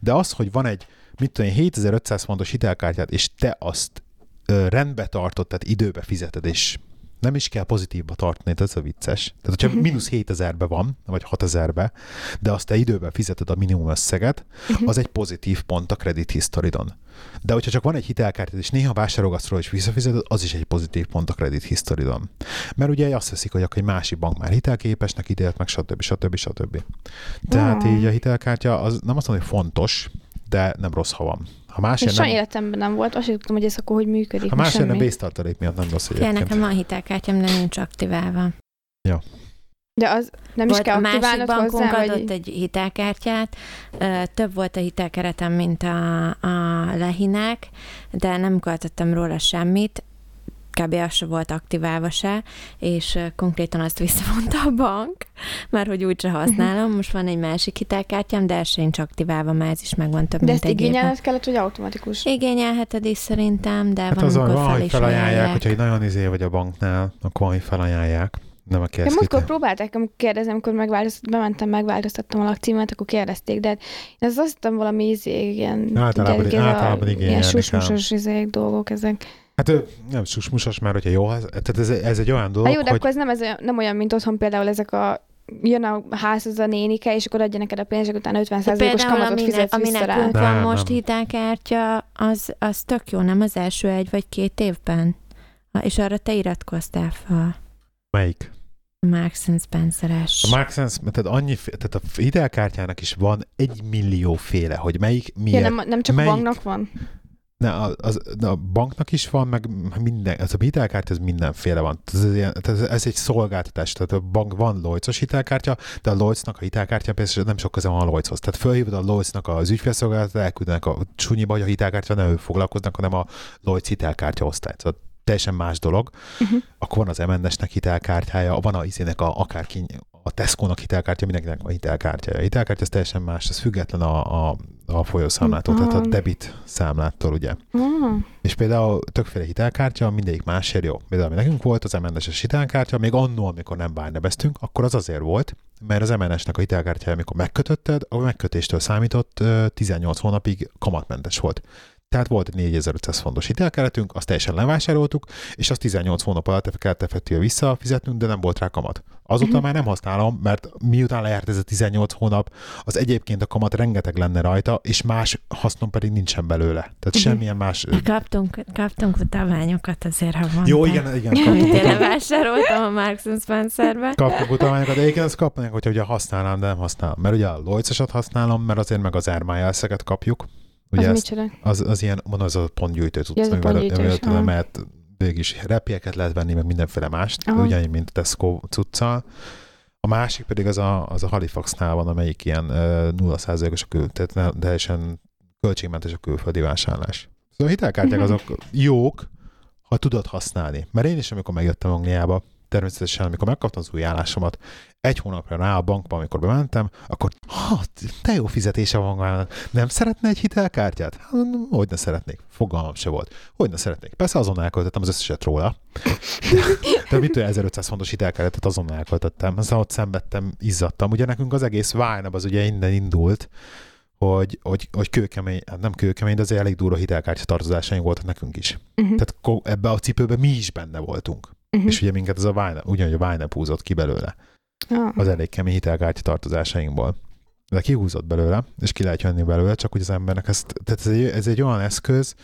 de az, hogy van egy mit tudom 7500 fontos hitelkártyát, és te azt rendbe tartott, tehát időbe fizeted, és nem is kell pozitívba tartani, ez a vicces. Tehát, hogyha uh-huh. mínusz 7000-be van, vagy 6000-be, de azt te időben fizeted a minimum összeget, uh-huh. az egy pozitív pont a credit historidon. De hogyha csak van egy hitelkártyád, és néha vásárolgatsz róla, és visszafizeted, az is egy pozitív pont a credit historidon. Mert ugye azt veszik, hogy akkor egy másik bank már hitelképesnek ítélt meg, stb. stb. stb. Tehát uh-huh. így a hitelkártya az nem azt mondom, hogy fontos, de nem rossz, ha van. Ha más ilyen nem... életemben nem volt, azt tudtam, hogy ez akkor hogy működik. Ha más ilyen vésztartalék miatt nem rossz egyébként. nekem van hitelkártyám, de nincs aktiválva. Ja. De az nem volt, is kell a másik bankunk hozzá, adott vagy... egy hitelkártyát, több volt a hitelkeretem, mint a, a lehinek, de nem költöttem róla semmit, kb. az se volt aktiválva se, és konkrétan azt visszavonta a bank, mert hogy úgyse használom. Most van egy másik hitelkártyám, de ez sincs aktiválva, mert ez is megvan több, de mint egy igényelned kellett, hogy automatikus? Igényelheted is szerintem, de hát van, az amikor van, fel hogy felajánlják, hogyha egy nagyon izé vagy a banknál, akkor van, hogy felajánlják. Nem a Én múltkor próbálták, amikor kérdezem, amikor megváltozt, bementem, megváltoztattam a lakcímet, akkor kérdezték, de én azt hittem valami izé, ilyen, általában, ugye, általában igen, ilyen susmusos izé, dolgok ezek. Hát nem susmusos már, hogyha jó, tehát ez, ez egy olyan dolog, Há, jó, de hogy... akkor ez nem, ez nem olyan, mint otthon például ezek a jön a házhoz a nénike, és akkor adja neked a pénzt, és utána 50%-os kamatot ami fizetsz ami vissza rá. van most nem. hitelkártya, az, az tök jó, nem az első egy vagy két évben? És arra te iratkoztál fel. Melyik? A Marks Spencer-es. A Marks tehát annyi, tehát a hitelkártyának is van egy millió féle, hogy melyik miért. Ja, nem, nem csak melyik, a banknak van? Ne, az, az, a banknak is van, meg minden, ez a hitelkártya, ez mindenféle van. Ez, ez, ez, ez egy szolgáltatás, tehát a bank van Lloyds-os hitelkártya, de a Lloydsnak a hitelkártya persze nem sok köze van a Lloydshoz. Tehát fölhívod a Lloydsnak az ügyfélszolgálatot, elküldenek a csúnyiba, hogy a hitelkártya nem ő foglalkoznak, hanem a Lloyds hitelkártya osztály. Szóval teljesen más dolog. Uh-huh. Akkor van az MNS-nek hitelkártyája, van a izének a akárki, a Tesco-nak hitelkártya, mindenkinek a hitelkártyája. A hitelkártya ez teljesen más, ez független a, a, a folyószámlától, uh-huh. tehát a debit számlától, ugye. Uh-huh. És például többféle hitelkártya, mindegyik másért jó. Például ami nekünk volt az MNS-es hitelkártya, még annól, amikor nem bárnebeztünk, akkor az azért volt, mert az MNS-nek a hitelkártyája, amikor megkötötted, a megkötéstől számított 18 hónapig kamatmentes volt. Tehát volt egy 4500 fontos hitelkeretünk, azt teljesen levásároltuk, és azt 18 hónap alatt kellett effektíve visszafizetnünk, de nem volt rá kamat. Azóta Mhm. már nem használom, mert miután lejárt ez a 18 hónap, az egyébként a kamat rengeteg lenne rajta, és más hasznom pedig nincsen belőle. Tehát Mhm. semmilyen más... Kaptunk, kaptunk utalványokat azért, ha van. Jó, igen, igen, kaptunk, én utal... levásároltam a Marks Spencerbe. kaptunk utalványokat, de egyébként azt kapnánk, hogyha ugye használnám, de nem használom. Mert ugye a Lloydsosat használom, mert azért meg az Airmiles-eket kapjuk. Ugye Az ezt, az, az ilyen, mondom, az a pontgyűjtő Ja, tudsz, az a amivel, amivel tudom, mert végig is repjeket lehet venni, meg mindenféle mást, Aha. ugyanúgy, mint a Tesco cuccal. A másik pedig az a, az a Halifaxnál van, amelyik ilyen uh, 0%-os a kül, tehát teljesen költségmentes a külföldi vásárlás. Szóval a hitelkártyák Mhm. azok jók, ha tudod használni. Mert én is, amikor megjöttem Angliába, természetesen, amikor megkaptam az új állásomat, egy hónapra rá a bankba, amikor bementem, akkor ha, te jó fizetése van. Nem szeretne egy hitelkártyát? Hát, Hogy ne szeretnék? Fogalmam se volt. Hogy ne szeretnék? Persze azon elköltöttem az összeset róla. De, de mit olyan 1500 fontos hitelkártyát azon elköltöttem. Aztán ott szenvedtem, izzadtam. Ugye nekünk az egész Vájnab az ugye innen indult, hogy, hogy, hogy kőkemény, hát nem kőkemény, de azért elég durva hitelkártya tartozásaink voltak nekünk is. Uh-huh. Tehát ebbe a cipőbe mi is benne voltunk. Uh-huh. És ugye minket ez a Vájnab, ugyanúgy a Vájnab húzott ki belőle Ah. az elég kemény hitelkártya tartozásainkból. De kihúzott belőle, és ki lehet jönni belőle, csak hogy az embernek ez, tehát ez egy, ez egy olyan eszköz,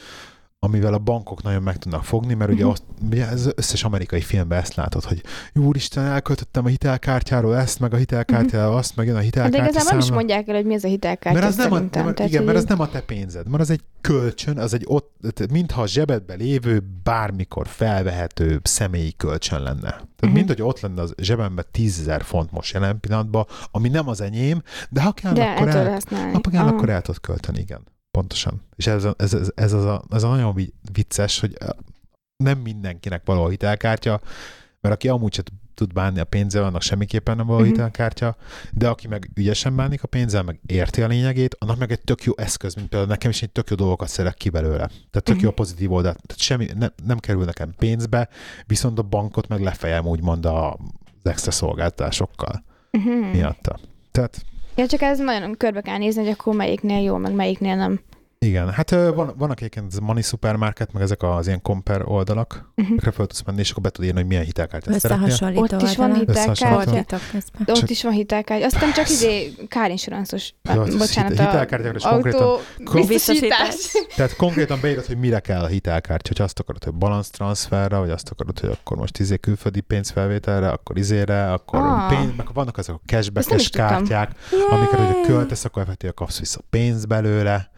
amivel a bankok nagyon meg tudnak fogni, mert ugye, Mhm. azt, ugye az összes amerikai filmben ezt látod, hogy úristen, elköltöttem a hitelkártyáról ezt, meg a hitelkártyáról azt, meg jön a Hát de hitelkártya igazából nem is mondják el, hogy mi ez a hitelkártya Mert az nem a, nem, Tehát, igen, mert az nem a te pénzed, mert az egy kölcsön, az egy ott, mintha a zsebedbe lévő bármikor felvehető személyi kölcsön lenne. Tehát Mhm. uh-huh. mint hogy ott lenne az zsebemben 10 000 font most jelen pillanatban, ami nem az enyém, de ha kell, De akkor, el ha kell Ah. akkor el tudod költeni, igen. Pontosan. És ez, ez, ez, ez, az a, ez a nagyon vi- vicces, hogy nem mindenkinek való a hitelkártya, mert aki amúgy se tud bánni a pénzzel, annak semmiképpen nem való Mhm. hitelkártya, de aki meg ügyesen bánik a pénzzel, meg érti a lényegét, annak meg egy tök jó eszköz, mint például nekem is egy tök jó dolgokat szerek ki belőle. Tehát tök Mhm. jó a pozitív oldal. Tehát semmi, ne, nem kerül nekem pénzbe, viszont a bankot meg lefejem úgymond a, az extra szolgáltatásokkal Uh-huh. miatta. Tehát Ja, csak ez nagyon körbe kell nézni, hogy akkor melyiknél jó, meg melyiknél nem. Igen, hát van, vannak egyébként ez a Money Supermarket, meg ezek az ilyen compare oldalak, Uh-huh. amikre fel tudsz menni, és akkor be tudod írni, hogy milyen hitelkártyát szeretnél. Ott is van hitelkártya. De ott is van hitelkártya. Aztán csak izé kárinsuranszos. Az Bocsánat, a hitelkártyákra is konkrétan- biztosítás. Tehát konkrétan beírod, hogy mire kell a hitelkártya, hogy azt akarod, hogy balance transferre, vagy azt akarod, hogy akkor most izé külföldi pénzfelvételre, akkor izére, akkor Ah. pénz, meg vannak azok a tudtam. kártyák, amiket ugye költesz, akkor effektíve kapsz vissza pénzt belőle.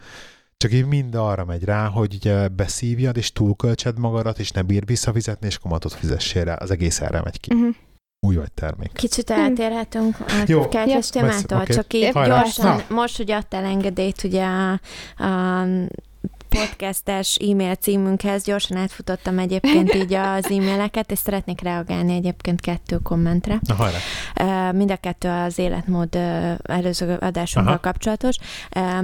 Csak így mind arra megy rá, hogy ugye beszívjad, és túlköltsed magadat, és ne bír visszafizetni, és kamatot fizessél rá. Az egész erre megy ki. Uh-huh. Új vagy termék. Kicsit eltérhetünk a Jó. kártyás Ja. témától, Oké. csak így Hajrá. gyorsan, Na. most, hogy adtál engedélyt ugye a, a podcastes e-mail címünkhez, gyorsan átfutottam egyébként így az e-maileket, és szeretnék reagálni egyébként kettő kommentre. Na hajrá! Mind a kettő az életmód előző adásunkkal Aha. kapcsolatos.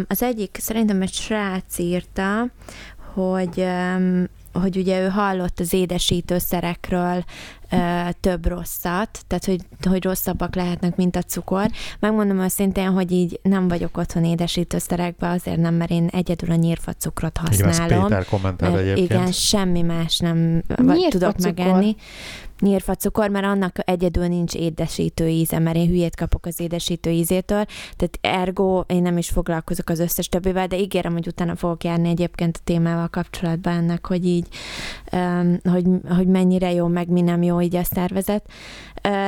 Az egyik szerintem egy srác írta, hogy hogy ugye ő hallott az édesítőszerekről több rosszat, tehát hogy, hogy rosszabbak lehetnek, mint a cukor. Megmondom őszintén, hogy így nem vagyok otthon édesítőszerekben, azért nem, mert én egyedül a nyírfa cukrot Igen, használom. Péter kommentál Mert egyébként. igen, semmi más nem Nyírfa tudok cukor? megenni. Nyírfa cukor, mert annak egyedül nincs édesítő íze, mert én hülyét kapok az édesítő ízétől, tehát ergo én nem is foglalkozok az összes többivel, de ígérem, hogy utána fogok járni egyébként a témával kapcsolatban ennek, hogy így, um, hogy, hogy mennyire jó, meg mi nem jó így a szervezet.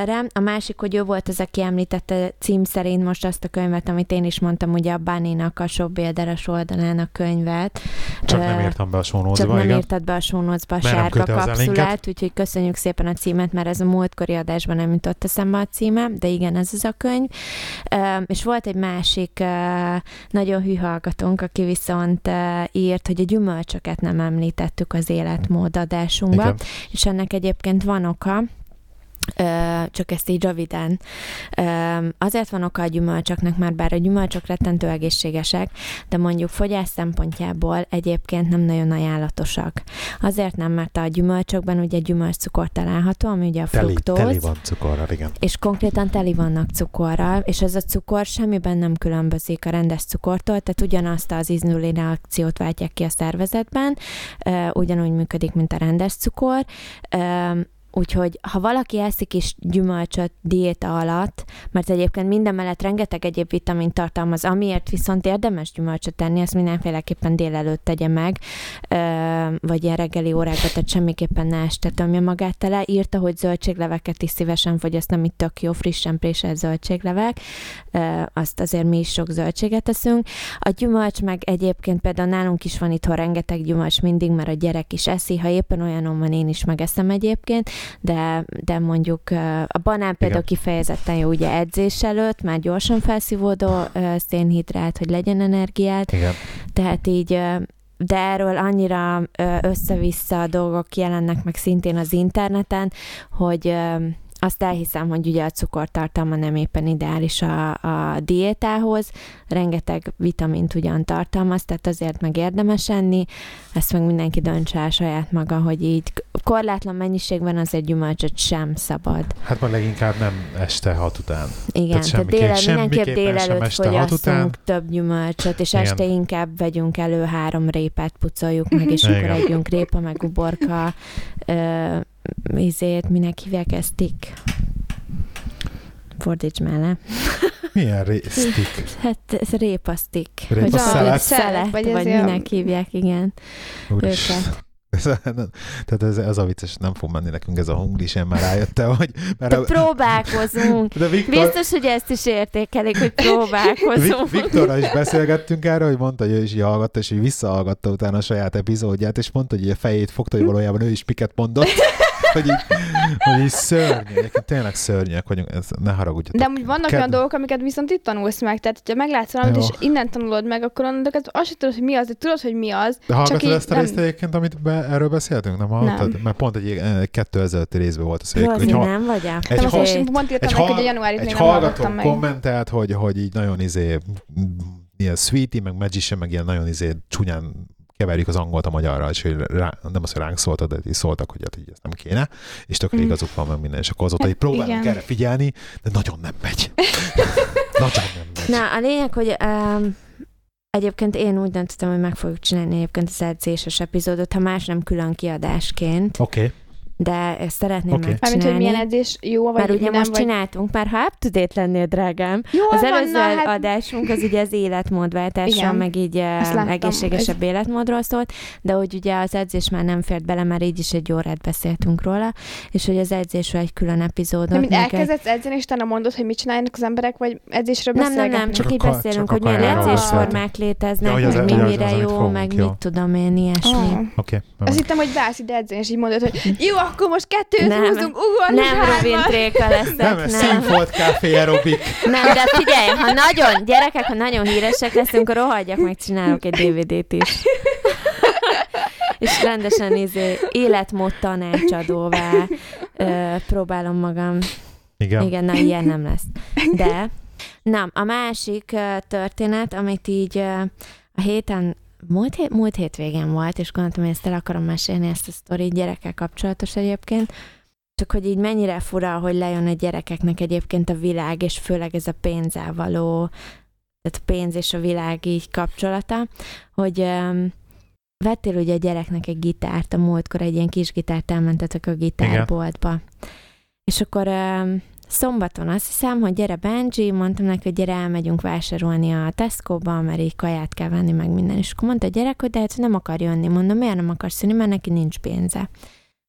Rám. A másik, hogy ő volt az, aki említette cím szerint most azt a könyvet, amit én is mondtam, ugye a Báninak a Sobbélderes oldalán a könyvet. Csak nem írtam be a csak sónózba, nem igen. írtad be a sónocba a Mert sárga kapszulát, úgyhogy köszönjük szépen a címet, mert ez a múltkori adásban nem jutott eszembe a címe, de igen, ez az a könyv. És volt egy másik nagyon hű hallgatónk, aki viszont írt, hogy a gyümölcsöket nem említettük az életmód adásunkban, Igen. és ennek egyébként van oka, csak ezt így röviden. Azért van oka a gyümölcsöknek, már bár a gyümölcsök rettentő egészségesek, de mondjuk fogyás szempontjából egyébként nem nagyon ajánlatosak. Azért nem, mert a gyümölcsökben ugye gyümölcscukor található, ami ugye a Teli, fruktóz, teli van cukorral, igen. és konkrétan teli vannak cukorral, és ez a cukor semmiben nem különbözik a rendes cukortól, tehát ugyanazt az inzulin reakciót váltják ki a szervezetben, ugyanúgy működik, mint a rendes cukor, Úgyhogy ha valaki eszik is gyümölcsöt diéta alatt, mert egyébként minden mellett rengeteg egyéb vitamint tartalmaz, amiért viszont érdemes gyümölcsöt tenni, ezt mindenféleképpen délelőtt tegye meg, vagy ilyen reggeli órákban, tehát semmiképpen ne este tömje magát tele. Írta, hogy zöldségleveket is szívesen fogyaszt, amit tök jó, frissen préselt zöldséglevek, azt azért mi is sok zöldséget teszünk. A gyümölcs meg egyébként például nálunk is van itthon rengeteg gyümölcs mindig, mert a gyerek is eszi, ha éppen olyanom van, én is megeszem egyébként, de, de mondjuk a banán például Igen. kifejezetten jó ugye edzés előtt, már gyorsan felszívódó szénhidrát, hogy legyen energiát, Igen. tehát így de erről annyira össze-vissza dolgok jelennek meg szintén az interneten, hogy azt elhiszem, hogy ugye a cukortartalma nem éppen ideális a, a diétához, rengeteg vitamint ugyan tartalmaz, tehát azért meg érdemes enni, ezt meg mindenki döntse el saját maga, hogy így korlátlan mennyiségben azért gyümölcsöt sem szabad. Hát már leginkább nem este hat után. Igen, tehát, tehát déle, mindenképp délelőtt fogyasztunk több gyümölcsöt, és Igen. este inkább vegyünk elő három répát, pucoljuk meg, és akkor együnk répa, meg uborka, ö, izét, minek hívják ezt, stick. Fordíts mellé. Milyen ré- stick? Hát ez répa stick. Répa vagy szelet? szelet, vagy, vagy minek hívják, igen. Őket. Tehát ez, ez a vicces, nem fog menni nekünk ez a hunglis, én már rájöttem, hogy... Mert a... próbálkozunk. De Viktor... Biztos, hogy ezt is értékelik, hogy próbálkozunk. Viktorral is beszélgettünk erről, hogy mondta, hogy ő is hallgatta, és hogy visszahallgatta utána a saját epizódját, és mondta, hogy a fejét fogta, hogy valójában ő is miket mondott hogy így, hogy így szörnyek, tényleg szörnyek vagyunk, ez, ne haragudjatok. De úgy vannak Ked... olyan dolgok, amiket viszont itt tanulsz meg, tehát ha meglátsz valamit, és innen tanulod meg, akkor annak azt sem tudod, hogy mi az, de tudod, hogy mi az. De hallgatod ezt a részt nem... egyébként, amit be, erről beszéltünk, nem hallottad? Nem. Mert pont egy, egy kettő ezelőtti részben volt az, hogy, hogy ha, nem vagy Egy, ha, egy, egy, hogy a januári egy hallgató kommentelt, hogy, hogy így nagyon izé ilyen sweetie, meg magician, meg ilyen nagyon izé csúnyán keverjük az angolt a magyarra, és hogy rá, nem az, hogy ránk szóltak, de így szóltak, hogy hát így ezt nem kéne, és tökre mm. igazuk van meg minden, és akkor azóta, hogy próbálunk erre figyelni, de nagyon nem megy. nagyon nem megy. Na, a lényeg, hogy um, Egyébként én úgy döntöttem, hogy meg fogjuk csinálni egyébként az edzéses epizódot, ha más nem külön kiadásként. Oké. Okay de ezt szeretném okay. megcsinálni. Mármint, hogy milyen edzés jó, vagy Mert ugye nem, most vagy... csináltunk, már ha up lennél, drágám. Jó, az van, előző na, hát... adásunk az ugye az életmódváltásra, meg így láttam, egészségesebb ez... életmódról szólt, de hogy ugye az edzés már nem fért bele, már így is egy órát beszéltünk róla, és hogy az edzésről egy külön epizódot. De mint elkezdesz egy... edzeni, és utána mondod, hogy mit csinálnak az emberek, vagy edzésről Nem, nem, nem, csak, csak így beszélünk, hogy milyen edzésformák léteznek, meg mi mire jó, meg mit tudom én, ilyesmi. Oké. Azt hittem, hogy beállsz ide edzeni, és így mondod, hogy jó, akkor most kettőt nem, húzunk, ugorni Nem Robin Tréka leszek, nem. Nem, színfolt kávé aerobik. Nem, de figyelj, ha nagyon, gyerekek, ha nagyon híresek leszünk, akkor rohadjak, meg csinálok egy DVD-t is. és rendesen izé, életmód tanácsadóvá ö, próbálom magam. Igen. Igen, na ilyen nem lesz. De, nem, a másik uh, történet, amit így uh, a héten múlt, hét, múlt hétvégén volt, és gondoltam, hogy ezt el akarom mesélni, ezt a sztori gyerekkel kapcsolatos egyébként, csak hogy így mennyire fura, hogy lejön a gyerekeknek egyébként a világ, és főleg ez a pénzzel való, tehát a pénz és a világ így kapcsolata, hogy um, vettél ugye a gyereknek egy gitárt, a múltkor egy ilyen kis gitárt elmentetek a gitárboltba. Igen. És akkor um, szombaton azt hiszem, hogy gyere Benji, mondtam neki, hogy gyere elmegyünk vásárolni a Tesco-ba, mert így kaját kell venni, meg minden. És akkor mondta a gyerek, hogy de hát nem akar jönni. Mondom, miért nem akarsz jönni, mert neki nincs pénze.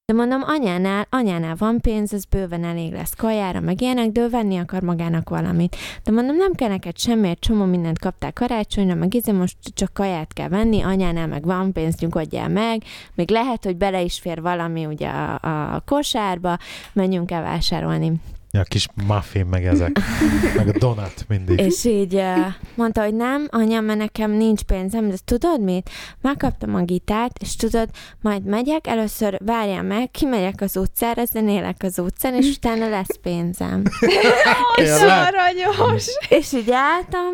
De mondom, anyánál, anyánál van pénz, ez bőven elég lesz kajára, meg ilyenek, de ő venni akar magának valamit. De mondom, nem kell neked semmiért, csomó mindent kaptál karácsonyra, meg izé most csak kaját kell venni, anyánál meg van pénz, nyugodjál meg, még lehet, hogy bele is fér valami ugye a, a kosárba, menjünk el vásárolni. Ja, kis muffin, meg ezek, meg a donut mindig. És így uh, mondta, hogy nem, anyám, mert nekem nincs pénzem, de tudod mit? Megkaptam a gitárt, és tudod, majd megyek, először várjál meg, kimegyek az utcára, zenélek az utcán, és utána lesz pénzem. és aranyos! És így álltam,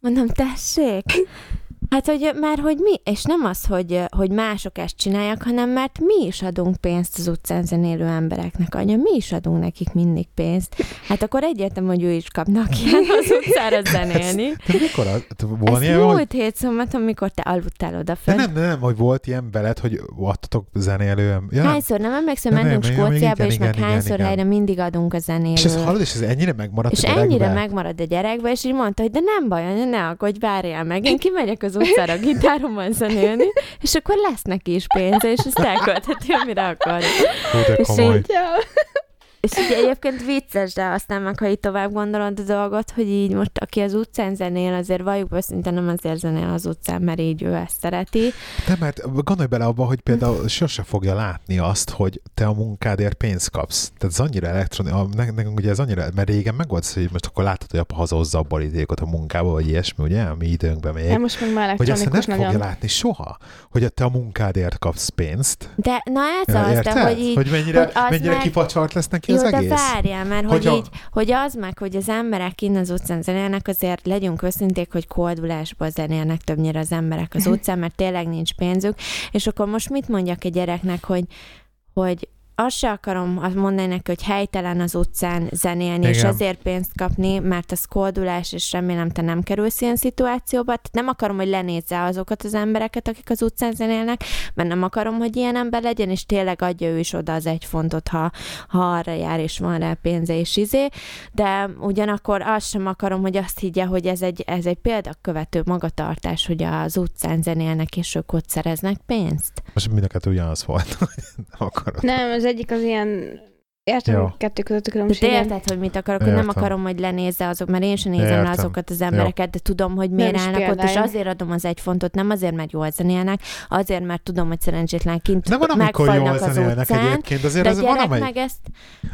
mondom, tessék, Hát, hogy már hogy mi, és nem az, hogy, hogy mások ezt csinálják, hanem mert mi is adunk pénzt az utcán zenélő embereknek, anya, mi is adunk nekik mindig pénzt. Hát akkor egyértelmű, hogy ő is kapnak ilyen az utcára zenélni. Te mikor? az- te Volt ilyen, múlt hogy... hét szombat, amikor te aludtál De odafönn. nem, nem, hogy volt ilyen veled, hogy adtatok zenélő... Ja, nem. Hányszor nem emlékszem, Nem, mentünk nem, Skóciába, és igen, meg igen, hányszor igen. helyre mindig adunk a és ez zenélő. hallod, és ez ennyire megmaradt És a gyerekbe? ennyire megmarad a gyerekbe, és így mondta, hogy de nem baj, anya, ne aggódj, várjál meg. Én kimegyek az utcára gitárommal zenélni, és akkor lesz neki is pénze, és ezt elköltheti, amire akar. Hú, de És komoly. így- Ja. És ugye egyébként vicces, de aztán meg, ha így tovább gondolod a dolgot, hogy így most aki az utcán zenél, azért valljuk őszintén nem azért zenél az utcán, mert így ő ezt szereti. De mert gondolj bele abba, hogy például sose fogja látni azt, hogy te a munkádért pénzt kapsz. Tehát ez annyira elektronikus, nekünk ugye ez annyira, mert régen meg volt, hogy most akkor látod, hogy apa hazahozza a borítékot a munkába, vagy ilyesmi, ugye, a mi időnkben még. Nem, most meg már hogy azt nem fogja látni soha, hogy te a munkádért kapsz pénzt. De na ez az, Érted? de hogy így, hogy mennyire, hogy az mennyire meg- kifacsart lesz neki Jó, az de egész? várjál, mert hogy, Hogyha- így, hogy az meg, hogy az emberek innen az utcán zenélnek, azért legyünk őszinték, hogy koldulásból zenélnek többnyire az emberek az utcán, mert tényleg nincs pénzük, és akkor most mit mondjak egy gyereknek, hogy, hogy azt se akarom azt mondani neki, hogy helytelen az utcán zenélni, és Igen. azért pénzt kapni, mert az koldulás, és remélem te nem kerülsz ilyen szituációba. Tehát nem akarom, hogy lenézze azokat az embereket, akik az utcán zenélnek, mert nem akarom, hogy ilyen ember legyen, és tényleg adja ő is oda az egy fontot, ha, ha arra jár, és van rá pénze és izé, de ugyanakkor azt sem akarom, hogy azt higgye, hogy ez egy, ez egy példakövető magatartás, hogy az utcán zenélnek, és ők ott szereznek pénzt. Most mind a kettő ugyanaz volt. nem akarod. Nem, az egyik az ilyen... Értem, Jó. a kettő között a De különbséget. érted, hogy mit akarok, hogy nem akarom, hogy lenézze azok, mert én sem nézem le azokat az embereket, de tudom, hogy miért Nem állnak ott, és azért adom az egy fontot, nem azért, mert jól zenélnek, azért, mert tudom, hogy szerencsétlen kint De van, amikor jól az zenélnek utcán, egyébként, azért de ez van, amely... meg ezt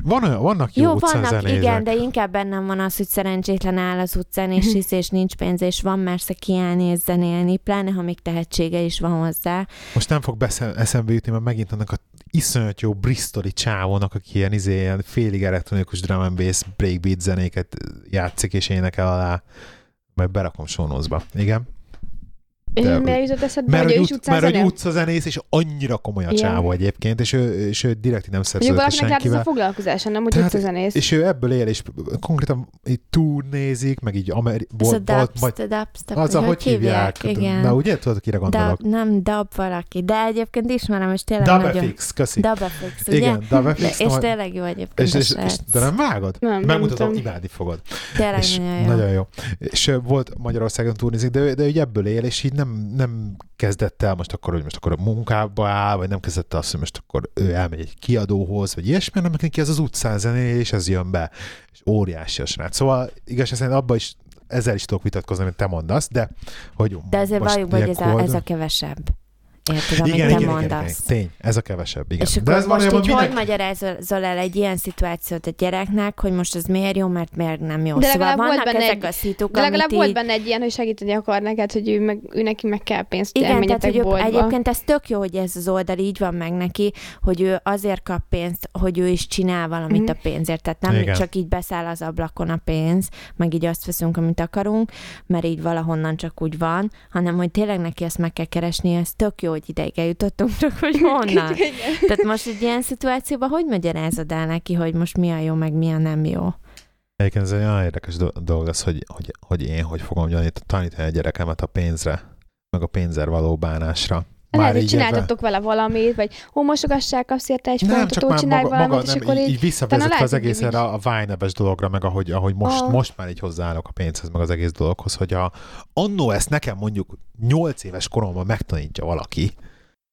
Van olyan, vannak jó, Jó, vannak, zenézek. igen, de inkább bennem van az, hogy szerencsétlen áll az utcán, és hisz, és nincs pénz, és van mersze kiállni és zenélni, pláne ha még tehetsége is van hozzá. Most nem fog beszem, eszembe jutni, mert megint annak a iszonyat jó bristoli csávónak, aki ilyen, izé, ilyen félig elektronikus drum and bass breakbeat zenéket játszik és énekel alá, majd berakom sónozba. Igen. De- miért jutott eszedbe, Mert hogy ő hogy, is ut- utcán mert hogy utcazenész, és annyira komoly a csávó egyébként, és ő, és ő direkt nem szerződött valakinek lehet ez a senkivel. foglalkozása, nem, hogy Tehát- utcazenész. És ő ebből él, és konkrétan így turnézik, meg így Ameri- Ez a volt, volt, majd dubstep, az, vagy ahogy hívják. Igen. Na ugye, tudod, kire gondolok? Dub, nem dub valaki, de egyébként ismerem, és tényleg Dub nagyon... FX, köszi. Dubfix, ugye? Igen, Dub FX. És tényleg jó egyébként és, a és, de nem vágod? Nem, Megmutatom, imádni fogod. Tényleg nagyon jó. nagyon jó. És volt Magyarországon turnézik, de, de így ebből él, és így nem, nem kezdett el most akkor, hogy most akkor a munkába áll, vagy nem kezdett el azt, hogy most akkor ő elmegy egy kiadóhoz, vagy ilyesmi, hanem neki ez az utcán zenél, és ez jön be. És óriási a srác. Szóval igaz, szerint abban is ezzel is tudok vitatkozni, amit te mondasz, de hogy De azért valljuk, hogy ez a, ez a kevesebb. Érted, amit igen, te igen, igen, mondasz. igen, tény, ez a kevesebb, igen. És de akkor ez most így hogy minek- magyarázol el egy ilyen szituációt a gyereknek, hogy most ez miért jó, mert miért nem jó. De szóval legalább volt vannak benne ezek egy- a szituk, De legalább volt így... benne egy ilyen, hogy segíteni akar neked, hogy ő, meg, ő neki meg kell pénzt, Igen, tehát hogy boltba. egyébként ez tök jó, hogy ez az oldal így van meg neki, hogy ő azért kap pénzt, hogy ő is csinál valamit Mhm. a pénzért. Tehát nem Igen. csak így beszáll az ablakon a pénz, meg így azt veszünk, amit akarunk, mert így valahonnan csak úgy van, hanem hogy tényleg neki ezt meg kell keresni, ez tök jó, hogy ideig eljutottunk, csak hogy honnan. Tehát most egy ilyen szituációban hogy magyarázod el neki, hogy most mi a jó, meg mi a nem jó? Egyébként ez egy olyan érdekes do- dolog az, hogy, hogy, hogy én hogy fogom tanítani a gyerekemet a pénzre, meg a pénzzel való bánásra. Lehet, hogy csináltatok vele valamit, vagy hó, mosogassák, azt érte egy nem, csak ó, már csinálj maga, valamit, maga és nem, akkor így, így... így visszavezet lehet, az egész erre a Vine-es dologra, meg ahogy, ahogy most, Ah. most már így hozzáállok a pénzhez, meg az egész dologhoz, hogy a, annó ezt nekem mondjuk 8 éves koromban megtanítja valaki,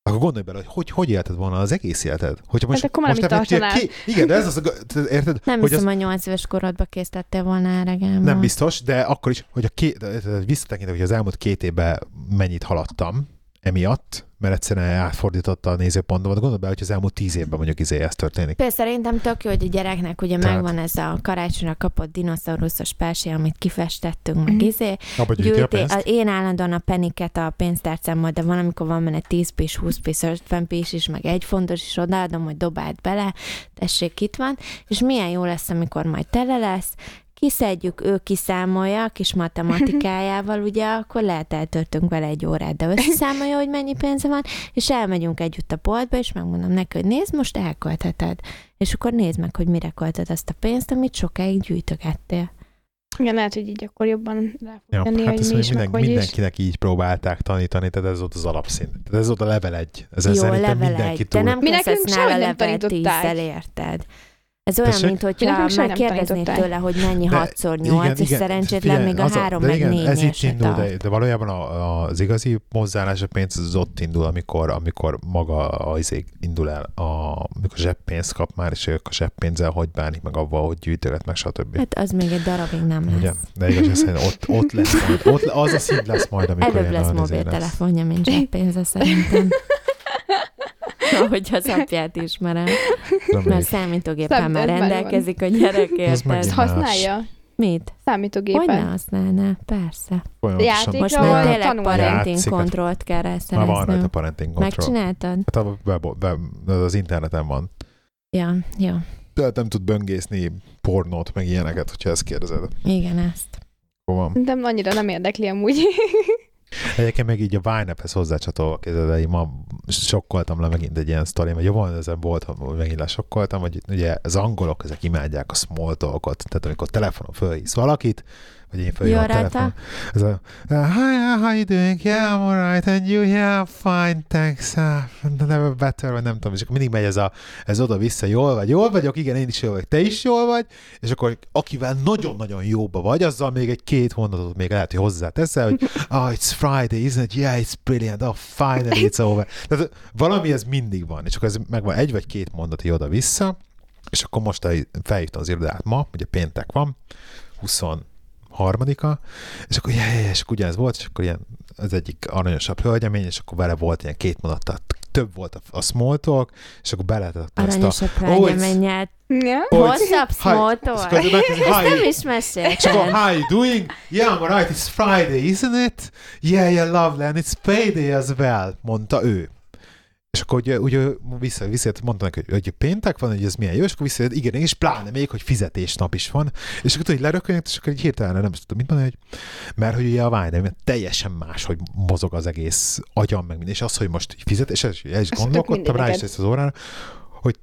akkor gondolj bele, hogy hogy, hogy élted volna az egész életed. Hogyha most, Hát akkor már most tartanál. ki, igen, de ez az, a- te- érted? Nem hogy hiszem, hogy nyolc éves korodba készítettél volna erre, Nem biztos, de akkor is, hogy a két, visszatekintek, hogy az elmúlt két évben mennyit haladtam emiatt, mert egyszerűen átfordította a nézőpontomat. Gondolj bele, hogy az elmúlt tíz évben mondjuk izé ez történik. Például szerintem tök jó, hogy a gyereknek ugye Tehát- megvan ez a karácsonyra kapott dinoszauruszos pásé, amit kifestettünk, meg Mhm. izé. Abba gyűjti a pénzt. én állandóan a peniket a pénztárcámmal, de van, amikor van benne 10 pis, 20 pis, 50 pis is, meg egy fontos is odaadom, hogy dobáld bele, tessék, itt van, és milyen jó lesz, amikor majd tele lesz, kiszedjük, ő kiszámolja a kis matematikájával, ugye, akkor lehet eltörtünk vele egy órát, de összeszámolja, hogy mennyi pénze van, és elmegyünk együtt a boltba, és megmondom neki, hogy nézd, most elköltheted. És akkor nézd meg, hogy mire költöd azt a pénzt, amit sokáig gyűjtögettél. Igen, lehet, hogy így akkor jobban rá fog Ja, tenni, hát hogy mi is, minden, meg hogy is. mindenkinek így próbálták tanítani, tehát ez volt az alapszint. Tehát ez volt a level egy. Ez Jó, level mindenki egy, túl. de nem Mi nekünk sehogy nem tanították. tízzel, érted? Ez olyan, Tessék? mint Mi hogyha megkérdeznéd tőle, hogy mennyi De 6x8, és szerencsétlen figyelj, még a az 3 de meg igen, 4 ez itt indul, tart. de, de valójában a, az igazi mozzálás a pénz az ott indul, amikor, amikor maga az izé indul el, a, amikor zseppénzt kap már, és ők a zseppénzzel hogy bánik, meg avval, hogy gyűjtöget, meg stb. Hát az még egy darabig nem Ugye? lesz. De igaz, szerint ott, ott lesz majd, ott, az a szint lesz majd, amikor Előbb lesz izé mobiltelefonja, mint zseppénze szerintem. Ahogy az apját ismerem. Mert számítógéppel Szem- már ez már rendelkezik a gyerek, érted? használja? Mit? Számítógépen. Hogy ne használná? Persze. Folyamatosan- Játék- Most már tényleg parenting kontrollt kell rá Már van rajta parenting control. Megcsináltad? Hát a web, web, az interneten van. Ja, jó. De nem tud böngészni pornót, meg ilyeneket, hogyha ezt kérdezed. Igen, ezt. Van? De annyira nem érdekli amúgy. Egyébként meg így a Vine-hez hozzácsatolva képzeld, én ma sokkoltam le megint egy ilyen sztori, vagy jó van, ezen volt, hogy megint lesokkoltam, hogy ugye az angolok, ezek imádják a small talkot, tehát amikor telefonon fölhívsz valakit, vagy én Jó a telefon. Ez a, uh, hi, how you doing? Yeah, I'm alright, and you? Yeah, fine, thanks. Uh, never better, vagy nem tudom, és akkor mindig megy ez, a, ez oda-vissza, jól vagy, jól vagyok, igen, én is jól vagyok, te is jól vagy, és akkor akivel nagyon-nagyon jóba vagy, azzal még egy két mondatot még lehet, hogy hozzáteszel, hogy oh, it's Friday, isn't it? Yeah, it's brilliant, oh, finally it's over. Tehát valami ez mindig van, és akkor ez megvan egy vagy két mondat oda-vissza, és akkor most felhívtam az irodát ma, ugye péntek van, 20 harmadika, és akkor, yeah, yeah, és akkor ugyanez volt, és akkor ilyen az egyik aranyosabb hölgyemény, és akkor vele volt ilyen két mondat, tehát több volt a, a small talk, és akkor beletettem ezt a... Aranyosabb it's- Hosszabb small És talk. Ezt nem is És meséltem. akkor, how you doing? Yeah, I'm alright, it's Friday, isn't it? Yeah, yeah, lovely, and it's payday as well, mondta ő. És akkor ugye, ugye vissza, vissza mondta neki, hogy, hogy péntek van, hogy ez milyen jó, és akkor visszajött, igen, és pláne még, hogy fizetésnap is van. És akkor tudod, lerökönyögt, és akkor így hirtelen nem is tudtam mit mondani, hogy mert hogy ugye a mert teljesen más, hogy mozog az egész agyam, meg minden, és az, hogy most így fizet, és el is, el is gondolkodtam rá, mindegy ezt az órára, hogy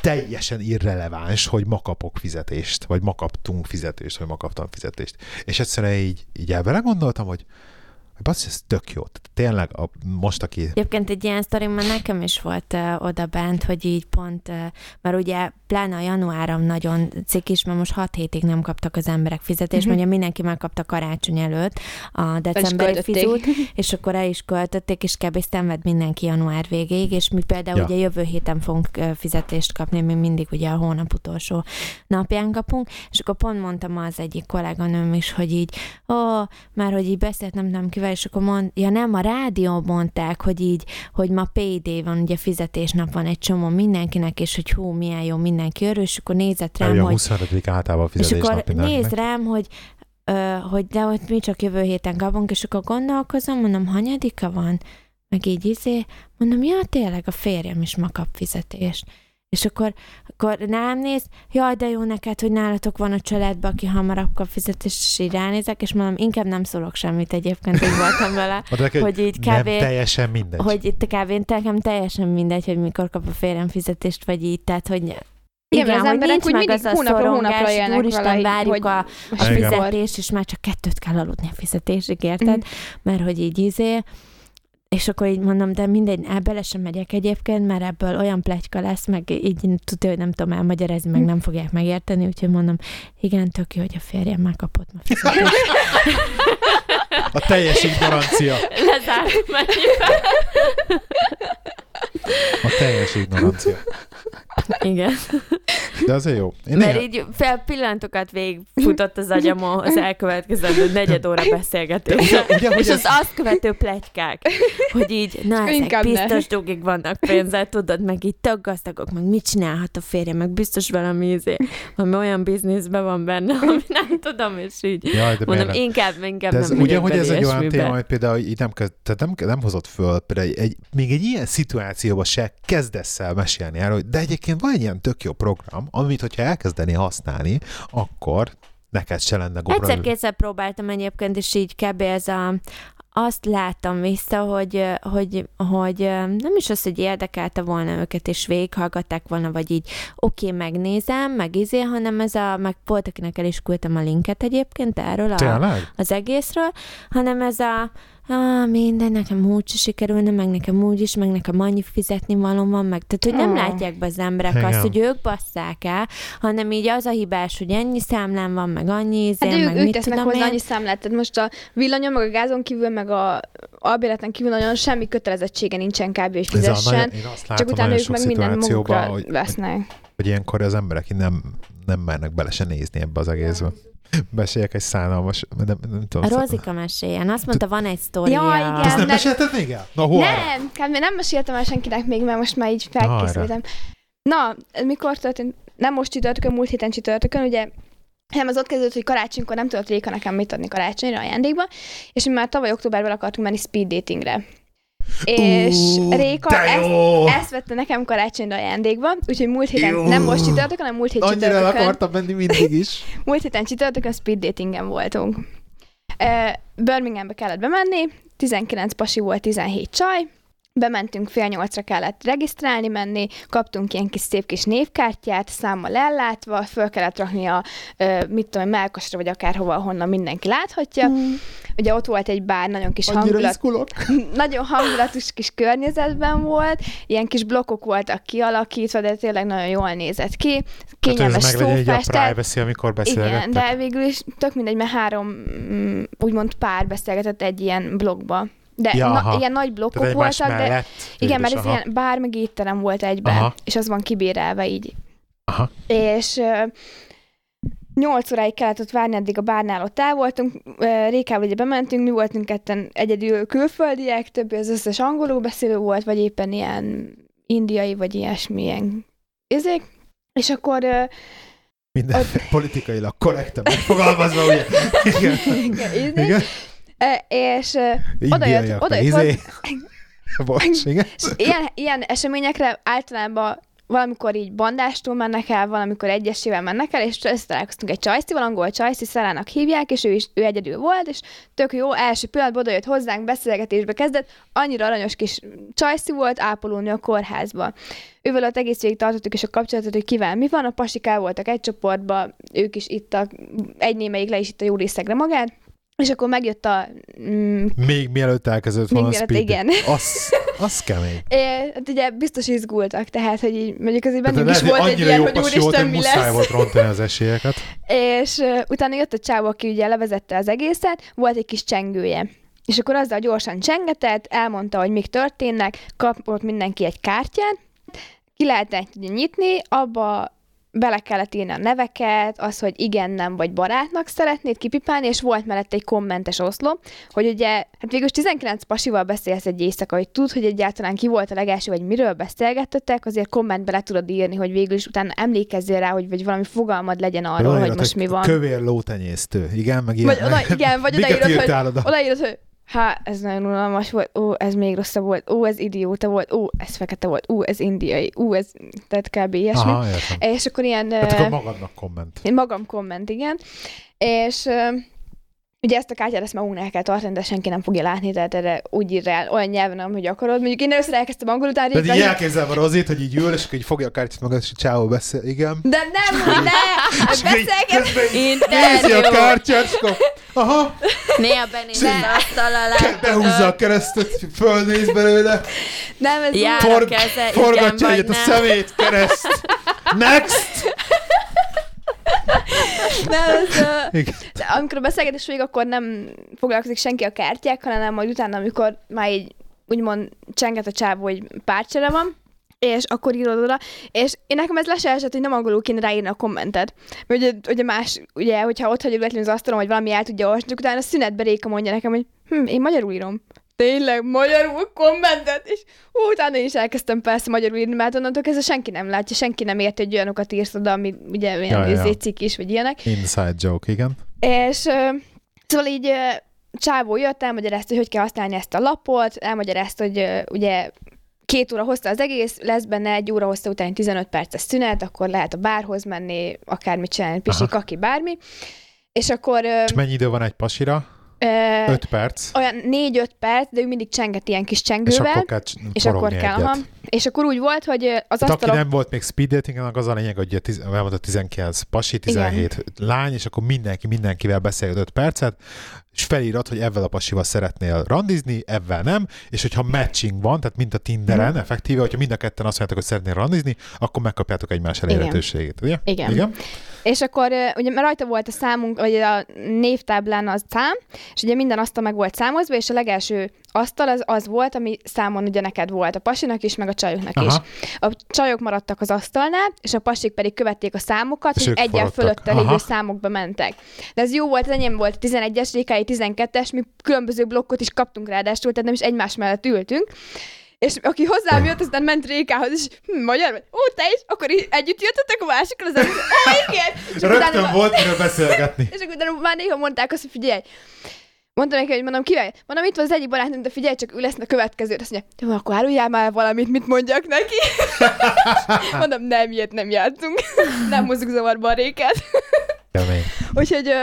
teljesen irreleváns, hogy ma kapok fizetést, vagy ma kaptunk fizetést, vagy ma kaptam fizetést. És egyszerűen így, így elvele gondoltam, hogy, hogy basszus, ez tök jó. Tehát tényleg a, most, aki Egyébként egy ilyen sztorim már nekem is volt uh, oda bent, hogy így pont, uh, mert ugye pláne a januárom nagyon cikis, mert most 6 hétig nem kaptak az emberek fizetést, Mhm. uh-huh. ugye mindenki megkapta karácsony előtt a decemberi fizut, és akkor el is költötték, és kb. szenved mindenki január végéig, és mi például Ja. ugye jövő héten fogunk fizetést kapni, mi mindig ugye a hónap utolsó napján kapunk, és akkor pont mondtam az egyik kolléganőm is, hogy így, ó, már hogy így beszélt nem tudom kivel, és akkor mond, ja nem, a rádió mondták, hogy így, hogy ma PD van, ugye fizetésnap van egy csomó mindenkinek, és hogy hú, milyen jó, mindenki örül, és akkor nézett rám, Ugye a hogy 25. általában és fizetés akkor nézd rám, hogy, ö, hogy de hogy mi csak jövő héten kapunk, és akkor gondolkozom, mondom, hanyadika van? Meg így izé, mondom, ja, tényleg a férjem is ma kap fizetést. És akkor, akkor rám néz, jaj, de jó neked, hogy nálatok van a családban, aki hamarabb kap fizetést, és így ránézek, és mondom, inkább nem szólok semmit egyébként, így voltam vele, neki, hogy így nem kb. teljesen mindegy. hogy itt kb. nekem teljesen mindegy, hogy mikor kap a férjem fizetést, vagy így, tehát, hogy Igen, igen, az hogy emberek nincs úgy mindig az a hónapra szorongás, élnek úristen, várjuk hogy a, a fizetést, és már csak kettőt kell aludni a fizetésig, érted? Mhm. Mert hogy így izé, és akkor így mondom, de mindegy, el bele sem megyek egyébként, mert ebből olyan pletyka lesz, meg így tudja, hogy nem tudom elmagyarázni, meg nem fogják megérteni, úgyhogy mondom, igen, tök jó, hogy a férjem megkapott ma fizetést. A teljes ignorancia. Lezártuk mennyivel. A teljes ignorancia. Igen. De azért jó. Én Mert néha, így fel pillanatokat végigfutott az agyamon az elkövetkezendő negyed óra beszélgetés. ugye, hogy És ez, az azt követő plegykák, hogy így, na ezek inkább ne. biztos dugig vannak pénzzel, tudod, meg így tök gazdagok, meg mit csinálhat a férje, meg biztos valami, izé, valami olyan bizniszben van benne, ami nem tudom, és így jaj, de mondom, miért nem? inkább, inkább De ez nem ugye, hogy ez egy olyan téma, hogy például így nem, kezd, tehát nem, nem hozott föl, például egy, még egy ilyen szituációban se kezdesz el mesélni erről, hogy de egyébként van egy ilyen tök jó program, amit hogyha elkezdeni használni, akkor neked se lenne gomra. Egyszer-kétszer próbáltam egyébként, és így kb. ez a, azt láttam vissza, hogy, hogy, hogy nem is az, hogy érdekelte volna őket, és végighallgatták volna, vagy így oké, okay, megnézem, meg izé, hanem ez a, meg volt, akinek el is küldtem a linket egyébként erről a, az egészről, hanem ez a, ah, minden, nekem úgy se sikerülne, meg nekem úgy is, meg nekem annyi fizetni való van, meg tehát, hogy nem oh. látják be az emberek Igen. azt, hogy ők basszák el, hanem így az a hibás, hogy ennyi számlám van, meg annyi izé, hát ők, meg ők mit tesznek tudom hozzá én. annyi számlát, tehát most a villanyon, meg a gázon kívül, meg a albéleten kívül nagyon semmi kötelezettsége nincsen kb. és fizessen, csak utána ők meg minden magukra hogy, vesznek. Hogy, hogy ilyenkor az emberek nem, nem mernek bele se nézni ebbe az egészbe. Meséljek egy szánalmas, nem, nem tudom. A Rozika meséljen. Azt mondta, van egy sztoria. Ja, igen. Azt nem mesélted még el? Na, hol? Nem, kb. nem meséltem el senkinek még, mert most már így felkészültem. Na, mikor történt? Nem most csütörtökön, múlt héten csütörtökön, ugye hanem az ott kezdődött, hogy karácsonykor nem tudott Réka nekem mit adni karácsonyra ajándékba, és mi már tavaly októberben akartunk menni speed datingre. És uh, Réka ezt, ezt vette nekem karácsonyra ajándékba, úgyhogy múlt héten, Jó. nem most csütörtökön, hanem múlt hét Annyira csütörtökön. Annyira akartam menni mindig is. múlt héten csütörtökön speed datingen voltunk. Birminghambe kellett bemenni, 19 pasi volt, 17 csaj, bementünk, fél nyolcra kellett regisztrálni menni, kaptunk ilyen kis szép kis névkártyát, számmal ellátva, föl kellett rakni a, mit tudom, melkosra, vagy akárhova, ahonnan mindenki láthatja. Mm. Ugye ott volt egy bár, nagyon kis hangulat, nagyon hangulatos kis környezetben volt, ilyen kis blokkok voltak kialakítva, de tényleg nagyon jól nézett ki. Kényelmes hát szófás. egy privacy, amikor Igen, de végül is tök mindegy, mert három mm, úgymond pár beszélgetett egy ilyen blogba. De ja, na, ilyen nagy blokkok voltak, de igen, mert ez aha. ilyen bár meg étterem volt egyben, aha. és az van kibérelve így. Aha. És uh, 8 óráig kellett ott várni, addig a bárnál ott el voltunk. Rékával ugye bementünk, mi voltunk ketten egyedül külföldiek, többi az összes angolul beszélő volt, vagy éppen ilyen indiai, vagy ilyesmi ilyen izék. És akkor minden ott... politikailag korrekten megfogalmazva, ugye? Igen. Igen, igen. És oda jött, oda jött izé. Bocs, igen. Ilyen, ilyen eseményekre általában valamikor így bandástul mennek el, valamikor egyesével mennek el, és összetalálkoztunk egy csajszival, angol csajszi, Szarának hívják, és ő is ő egyedül volt, és tök jó, első pillanatban oda jött hozzánk, beszélgetésbe kezdett, annyira aranyos kis csajszi volt, ápolónő a kórházba. Ővel ott egész végig tartottuk is a kapcsolatot, hogy kivel mi van, a pasikál voltak egy csoportban, ők is ittak, egy némelyik le is itt a jó részegre magát, és akkor megjött a... Mm, még mielőtt elkezdett volna a speed. igen. Az, az kemény. É, hát ugye biztos izgultak, tehát, hogy így, mondjuk azért bennünk is volt egy ilyen, hogy úristen, mi lesz. volt rontani az esélyeket. és uh, utána jött a csávó, aki ugye levezette az egészet, volt egy kis csengője. És akkor azzal gyorsan csengetett, elmondta, hogy mik történnek, kapott mindenki egy kártyát, ki lehetett nyitni, abba bele kellett írni a neveket, az, hogy igen, nem, vagy barátnak szeretnéd kipipálni, és volt mellett egy kommentes oszlop, hogy ugye, hát végül 19 pasival beszélsz egy éjszaka, hogy tud, hogy egyáltalán ki volt a legelső, vagy miről beszélgettetek, azért kommentbe le tudod írni, hogy végül is utána emlékezzél rá, hogy vagy valami fogalmad legyen arról, hogy most mi van. Kövér lótenyésztő, igen, meg ilyen. Vagy oda, igen, vagy odaírod, hogy, odaírod, hogy Há, ez nagyon unalmas volt, ó, ez még rosszabb volt, ó, ez idióta volt, ó, ez fekete volt, ó, ez indiai, ó, ez, tehát kb. ilyesmi. Aha, és akkor ilyen... Tehát akkor magadnak komment. Magam komment, igen. És Ugye ezt a kártyát ezt magunknak el kell tartani, de senki nem fogja látni, tehát erre úgy ír el olyan nyelven, hogy akarod. Mondjuk én először elkezdtem angolul, utána De így a Rozit, hogy így ül, és akkor így fogja a kártyát magad, és csáó beszél, igen. De nem, hogy ne! Beszélget! Nézi a kártyát, és akkor, aha. Néha benéz az asztal alá. Behúzza a keresztet, fölnéz belőle. Nem, ez Jár Forg, a keze, Forgatja egyet a szemét, kereszt. Next! Nem, de amikor a beszélgetés végig, akkor nem foglalkozik senki a kártyákkal, hanem majd utána, amikor már így úgymond csenget a csávó, hogy párcsere van, és akkor írod oda, és én nekem ez le se esett, hogy nem angolul kéne ráírni a kommentet. Mert ugye, ugye más, ugye, hogyha ott hagyjuk az asztalon, vagy valami el tudja olvasni, utána a szünetbe Réka mondja nekem, hogy hm, én magyarul írom tényleg magyarul kommentet, és hú, utána én is elkezdtem persze magyarul írni, mert onnantól kezdve senki nem látja, senki nem érti, hogy olyanokat írsz oda, ami ugye olyan ja, ja. cikk is, vagy ilyenek. Inside joke, igen. És uh, szóval így uh, csávó jött, elmagyarázta, hogy hogy kell használni ezt a lapot, elmagyarázta, hogy uh, ugye két óra hozta az egész, lesz benne egy óra hozta után 15 perces szünet, akkor lehet a bárhoz menni, akármit csinálni, pisik, aki bármi és akkor És mennyi idő van egy pasira? Ö, 5 perc. olyan 4-5 perc, de ő mindig csenget ilyen kis És csengővel, akkor kell és akkor kell, egyet. aha. És akkor úgy volt, hogy az Tehát aki asztalon... nem volt még speed dating, annak az a lényeg, hogy tiz- elmondta 19 pasi, 17 lány, és akkor mindenki mindenkivel beszél 5 percet, és felírod, hogy ebben a pasival szeretnél randizni, ebben nem, és hogyha matching van, tehát mint a Tinderen, Mhm. effektíve, hogyha mind a ketten azt mondjátok, hogy szeretnél randizni, akkor megkapjátok egymás elérhetőségét, ugye? Igen. Igen. És akkor ugye mert rajta volt a számunk, vagy a névtáblán az szám, és ugye minden asztal meg volt számozva, és a legelső asztal az, az volt, ami számon ugye neked volt, a pasinak is, meg a csajoknak is. Aha. A csajok maradtak az asztalnál, és a pasik pedig követték a számokat, És hogy egyen fölötte lévő számokba mentek. De ez jó volt, az enyém volt 11-es, Rékai 12-es, mi különböző blokkot is kaptunk ráadásul, tehát nem is egymás mellett ültünk. És aki hozzám jött, aztán ment Rékához, és hm, magyar vagy, ó, te is, akkor így együtt jöttetek a másikkal, az előtt, ó, igen! És Rögtön utána- volt miről beszélgetni. és akkor utána már néha mondták azt, hogy figyelj, Mondtam neki, hogy mondom, kivel? Mondom, itt van az egyik barátnőm, de figyelj, csak ő lesz a következő. Azt mondja, jó, akkor áruljál már valamit, mit mondjak neki. mondom, nem, ilyet nem játszunk. nem hozzuk zavarba a réket. Úgyhogy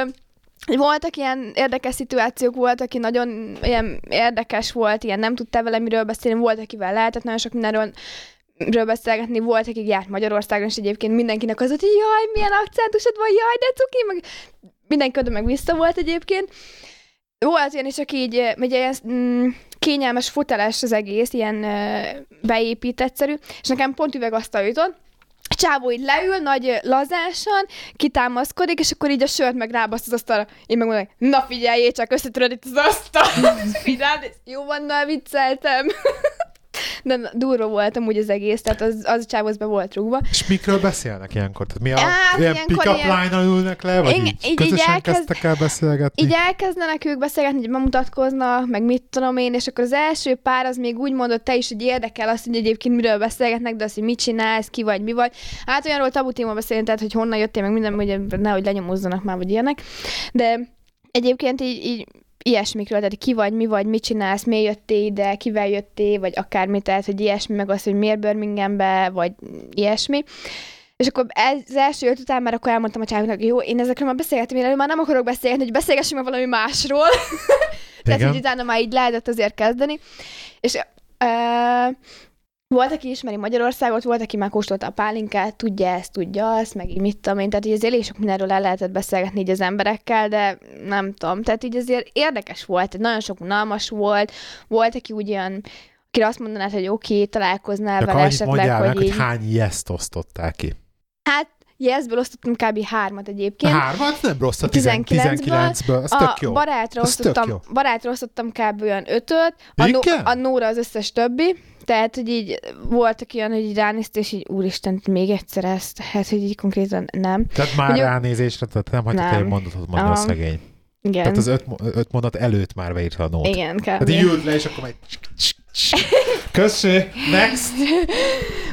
voltak ilyen érdekes szituációk, volt, aki nagyon ilyen érdekes volt, ilyen nem tudta vele miről beszélni, volt, akivel lehetett nagyon sok mindenről ről beszélgetni, volt, akik járt Magyarországon, és egyébként mindenkinek az hogy jaj, milyen akcentusod van, jaj, de cuki, meg mindenki oda meg vissza volt egyébként. Volt olyan is, aki így, ugye ilyen mm, kényelmes foteles az egész, ilyen ö, beépítettszerű, és nekem pont üvegasztal jutott, csávó így leül, nagy lazásan, kitámaszkodik, és akkor így a sört meg rábaszt az asztalra. Én meg mondom, na figyeljél, csak összetöröd itt az asztal. Figyelj, jó van, na vicceltem. De durva volt amúgy az egész, tehát az, az az be volt rúgva. És mikről beszélnek ilyenkor? Tehát mi a Hát, ilyen pick-up ilyen- line-nal ülnek le, vagy Igen, így, így- így közösen elkezd- kezdtek el beszélgetni? Így elkezdenek ők beszélgetni, hogy bemutatkoznak, meg mit tudom én, és akkor az első pár az még úgy mondott te is, hogy érdekel azt, hogy egyébként miről beszélgetnek, de azt, hogy mit csinálsz, ki vagy, mi vagy. Hát olyanról tabu téma beszélni, tehát hogy honnan jöttél, meg minden, hogy nehogy lenyomozzanak már, vagy ilyenek. De egyébként így, így ilyesmikről, tehát ki vagy, mi vagy, mit csinálsz, miért jöttél ide, kivel jöttél, vagy akármi, tehát hogy ilyesmi, meg az, hogy miért Birminghambe, vagy ilyesmi. És akkor ez, az első jött után már akkor elmondtam a csávónak, hogy jó, én ezekről már beszélgettem, én már nem akarok beszélgetni, hogy beszélgessünk már valami másról. Tehát, hogy utána már így lehetett azért kezdeni. És uh, volt, aki ismeri Magyarországot, volt, aki már kóstolta a pálinkát, tudja ezt, tudja azt, meg így mit tudom én, tehát így azért elég sok mindenről el lehetett beszélgetni így az emberekkel, de nem tudom, tehát így azért érdekes volt, nagyon sok unalmas volt, volt, aki úgy olyan, akire azt mondanád, hogy oké, okay, találkoznál Csak vele esetleg, mondjál meg, hogy hogy így... hány yes osztották ki. Hát, Yesből osztottam kb. hármat egyébként. Hármat? Nem rossz a 19-ből. 19-ből. Ez a tök jó. barátra tök osztottam, jó. barátra osztottam kb. olyan ötöt, a, no, a Nóra az összes többi, tehát, hogy így voltak olyan, hogy így ránézte, és így úristen, még egyszer ezt, hát, hogy így konkrétan nem. Tehát már Hogy ránézésre, tehát nem hagytak Nem. egy mondatot mondani a Aha. szegény. Igen. Tehát az öt, öt mondat előtt már beírta a nót. Igen, kb. Tehát így ült le, és akkor majd... Köszönjük, next!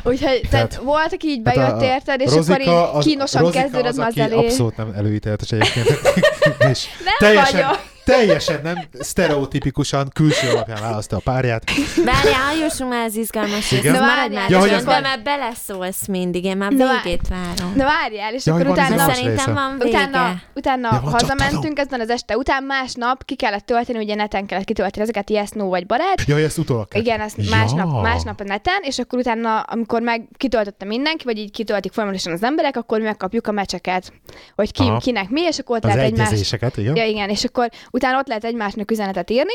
Úgyhogy tehát, Tehát- volt, aki így Hát bejött, a- érted, és Rozika akkor így kínosan kezdődött az, az elé. abszolút nem előítéletes egyébként. és Nem teljesen, vagyok. Teljesen nem sztereotipikusan külső alapján választja a párját. Várjál, jussunk már az izgalmas Igen? Na Maradj már, Ja, hogy ja, ez de már- már beleszólsz mindig, én már Na végét várom. Na várjál, és Ja, akkor utána... Szerintem van vége. Utána, utána Ja, van, hazamentünk ezen az este, után másnap ki kellett tölteni, ugye neten kellett kitölteni ezeket, yes, no vagy barát. Jaj, ezt utólag. Igen, ezt Ja. másnap, másnap a neten, és akkor utána, amikor meg kitöltötte mindenki, vagy így kitöltik folyamatosan az emberek, akkor mi megkapjuk a mecseket, hogy ki, Aha. kinek mi, és akkor ott Az lehet egymás... igen? Ja, igen, és akkor utána ott lehet egymásnak üzenetet írni,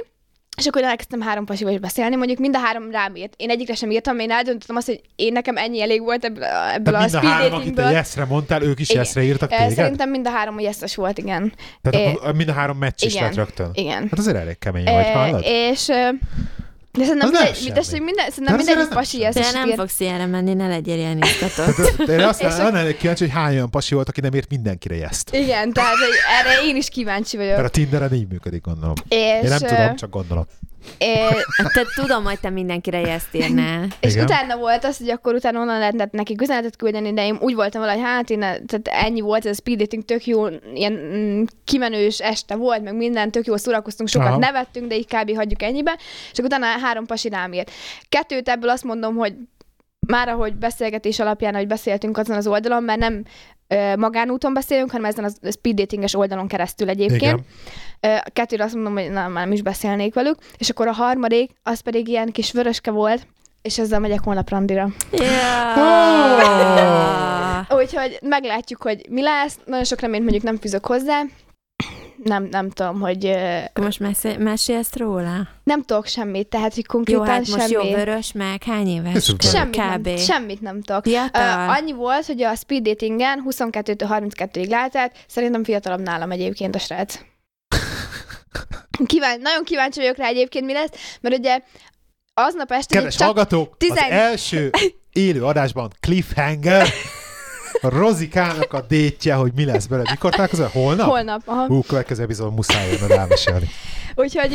és akkor elkezdtem három pasival is beszélni, mondjuk mind a három rám írt. Én egyikre sem írtam, én eldöntöttem azt, hogy én nekem ennyi elég volt ebből, a- ebből a mind a speed három, akit datingből. yesre mondtál, ők is yesre írtak téged? Szerintem mind a három yes volt, igen. Tehát eh, akkor mind a három meccs is igen. lett rögtön. Igen. Hát azért elég kemény vagy, hallod? és de szerintem Az nem mindegy, semmi. minden, szerintem De ez nem pasi yes De nem fogsz ilyenre menni, ne legyél ilyen izgatott. Én azt lennék kíváncsi, hogy hány olyan pasi volt, aki nem ért mindenkire jeszt. Igen, tehát hogy erre én is kíváncsi vagyok. Mert a Tinderen így működik, gondolom. És, Én nem tudom, csak gondolom. É- te tudom, hogy te mindenkire ezt írnál. És Igen. utána volt az, hogy akkor utána onnan lehetett neki üzenetet küldeni, de én úgy voltam vele, hogy hát én, tehát ennyi volt, ez a speed dating tök jó, ilyen mm, kimenős este volt, meg minden, tök jó szórakoztunk, sokat Aha. nevettünk, de így kb. hagyjuk ennyibe, és akkor utána három pasi rám írt. Kettőt ebből azt mondom, hogy már ahogy beszélgetés alapján, ahogy beszéltünk azon az oldalon, mert nem magánúton beszélünk, hanem ezen a speed datinges oldalon keresztül egyébként. Igen. Kettőre azt mondom, hogy nem, nem is beszélnék velük. És akkor a harmadik, az pedig ilyen kis vöröske volt, és ezzel megyek holnap randira. Ja. Úgyhogy meglátjuk, hogy mi lesz. Nagyon sok reményt mondjuk nem fűzök hozzá. Nem, nem tudom, hogy most mesél, mesélsz róla? nem tudok semmit, tehát hogy Jó, konkrétan hát most jó vörös, meg hány éves? Semmit Kb. nem, semmit nem tudok. Fiatal? annyi volt, hogy a speed datingen 22-től 32-ig lehetett, szerintem fiatalabb nálam egyébként a srác. Kíván, nagyon kíváncsi vagyok rá egyébként, mi lesz, mert ugye aznap este Kedves csak hallgatók, tizen- az első élő adásban cliffhanger, Rozikának a détje, hogy mi lesz belőle. Mikor találkozol? Holnap? holnap. Aha. Hú, következő epizódon muszáj jönnöd elmesélni. Úgyhogy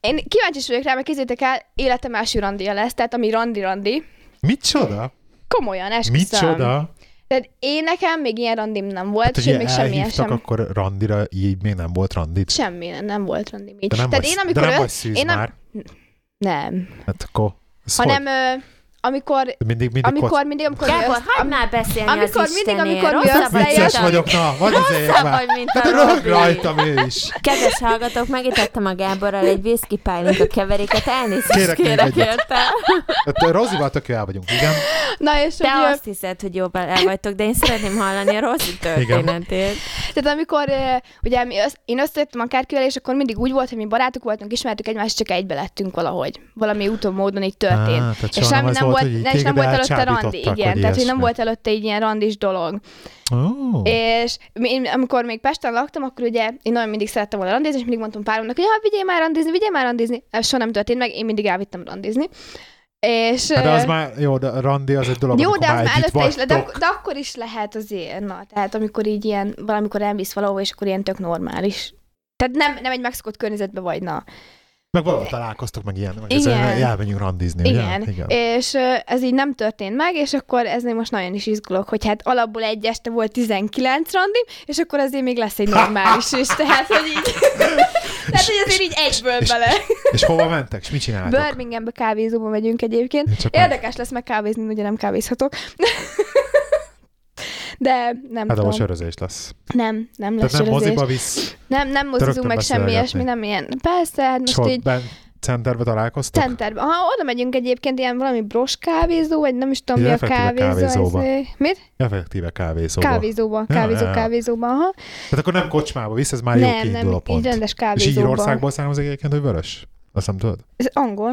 én kíváncsi is vagyok rá, mert kézzétek el, életem első randia lesz, tehát ami randi-randi. Micsoda? Komolyan, esküszöm. Micsoda? Tehát én nekem még ilyen randim nem volt, Hát, hogy sőt, még semmilyen elhívtak, sem. akkor randira így még nem volt randit. Semmi, nem volt randim így. De nem Tehát vagy, én amikor de nem ö- vagy szűz én nem- már. Nem. Hát akkor... ez Hanem ö, amikor? Mindig, mindig amikor, mindig, amikor mi Gábor, össz- hagyd már beszélni amikor az mindig, Istenér. amikor mi Rosszabb összejött- vagy, Vicces mint a- vagyok, na, vagy azért vagy, mint a Hát röhög Robi. rajtam ő is. Kedves hallgatók, megítettem a Gáborral egy whisky pálinka keveréket, elnézést Kérek kérek, érte. Hát Rozival tök el vagyunk, igen. Na és Te ö, azt hiszed, hogy jobban el vagytok, de én szeretném hallani a Rozi történetét. tehát amikor ugye mi össz, én összejöttem a kárkivel, és akkor mindig úgy volt, hogy mi barátok voltunk, ismertük egymást, csak egybe lettünk valahogy. Valami úton módon így történt. Á, tehát és semmi nem volt, hogy így és nem volt előtte randi, igen. Tehát, hogy nem ilyesmi. volt előtte így ilyen randis dolog. Ó. És én, amikor még Pesten laktam, akkor ugye én nagyon mindig szerettem volna randizni, és mindig mondtam páromnak, hogy ja, vigyél már randizni, vigyél már randizni. Ez soha nem történt meg, én mindig elvittem randizni. És, Hát de az már, jó, de randi az egy dolog, jó, de az már előtte is, le, de, de, akkor is lehet azért, na, tehát amikor így ilyen, valamikor elvisz valahova, és akkor ilyen tök normális. Tehát nem, nem egy megszokott környezetbe vagy, na. Meg valahol találkoztok, meg ilyen, meg Igen. elmenjünk randizni, Igen. ugye? Igen. És ez így nem történt meg, és akkor ez most nagyon is izgulok, hogy hát alapból egy este volt 19 randi, és akkor azért még lesz egy normális is, tehát hogy így, tehát hogy azért így egyből és- bele. És hova mentek, és mit csináltok? Birminghambe kávézóba megyünk egyébként. Csak Érdekes lesz meg kávézni, ugye nem kávézhatok. De nem Hát tudom. a sörözés lesz. Nem, nem lesz Tehát nem sörözés. moziba visz, Nem, nem mozizunk meg semmi ilyesmi, nem ilyen. Persze, hát és most hol így ben centerbe találkoztok? centerbe. Ha oda megyünk egyébként ilyen valami bros kávézó, vagy nem is tudom mi a kávézó. kávézóba. ez- Mit? Effektíve kávézóba. Kávézóba, kávézó, ja, kávézóba, aha. Tehát akkor nem kocsmába visz, ez már jó Nem, kiinduló nem, így pont. rendes És így kávézóba. Írországból származik egyébként, hogy vörös? Azt nem tudod? Ez angol.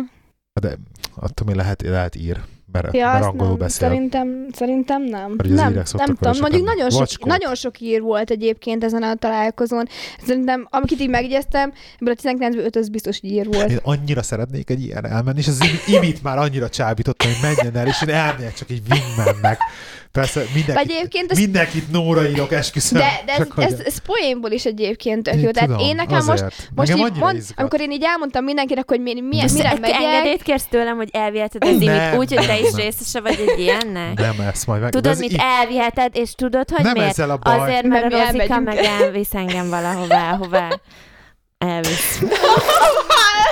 Hát De attól mi lehet, lehet ír, mert, Ja, angolul nem, beszél. szerintem, szerintem nem. Nem, nem tudom. Mondjuk nagyon sok, skót. nagyon sok ír volt egyébként ezen a találkozón. Szerintem, amit így megjegyeztem, ebből a 19-ből 5 az biztos hogy ír volt. Én annyira szeretnék egy ilyen elmenni, és az imi- imit már annyira csábítottam, hogy menjen el, és én elmegyek csak így wingmannek. Persze mindenkit, Vagy egyébként ez mindenkit Nóra írok, esküszöm. De, de ez, Csak hogy- ez, ez poénból is egyébként tök Én jó. Tehát tudom, én nekem most, azért. most Engem így mond, izgat. amikor én így elmondtam mindenkinek, hogy mi, Most mire egy megyek, engedélyt kérsz tőlem, hogy elviheted az imit úgy, hogy te is részese vagy egy ilyennek? Nem ezt majd meg. de Tudod, ez mit elviheted, és tudod, hogy Nem miért? ezzel a baj. Azért, mert Mert mi a Rozika meg elvisz engem valahová, hová elvisz.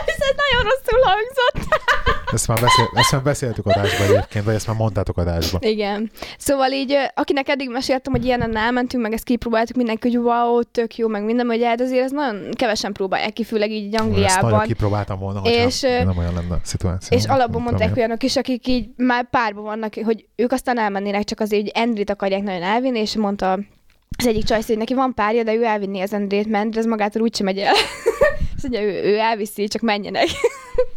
ez nagyon rosszul hangzott. Ezt már, beszél, ezt már beszéltük adásban egyébként, vagy ezt már mondtátok adásban. Igen. Szóval így, akinek eddig meséltem, hogy ilyenen elmentünk, meg ezt kipróbáltuk mindenki, hogy wow, tök jó, meg minden, hogy hát azért ez nagyon kevesen próbálják ki, főleg így Ezt Angliában. kipróbáltam volna, És, nem olyan lenne a szituáció. És alapból mondták olyanok is, akik így már párban vannak, hogy ők aztán elmennének, csak azért, hogy Endrit akarják nagyon elvinni, és mondta az egyik csajsz, hogy neki van párja, de ő elvinni az Endrét, mert ez magától úgysem megy el. Azt mondja, ő, ő elviszi, csak menjenek.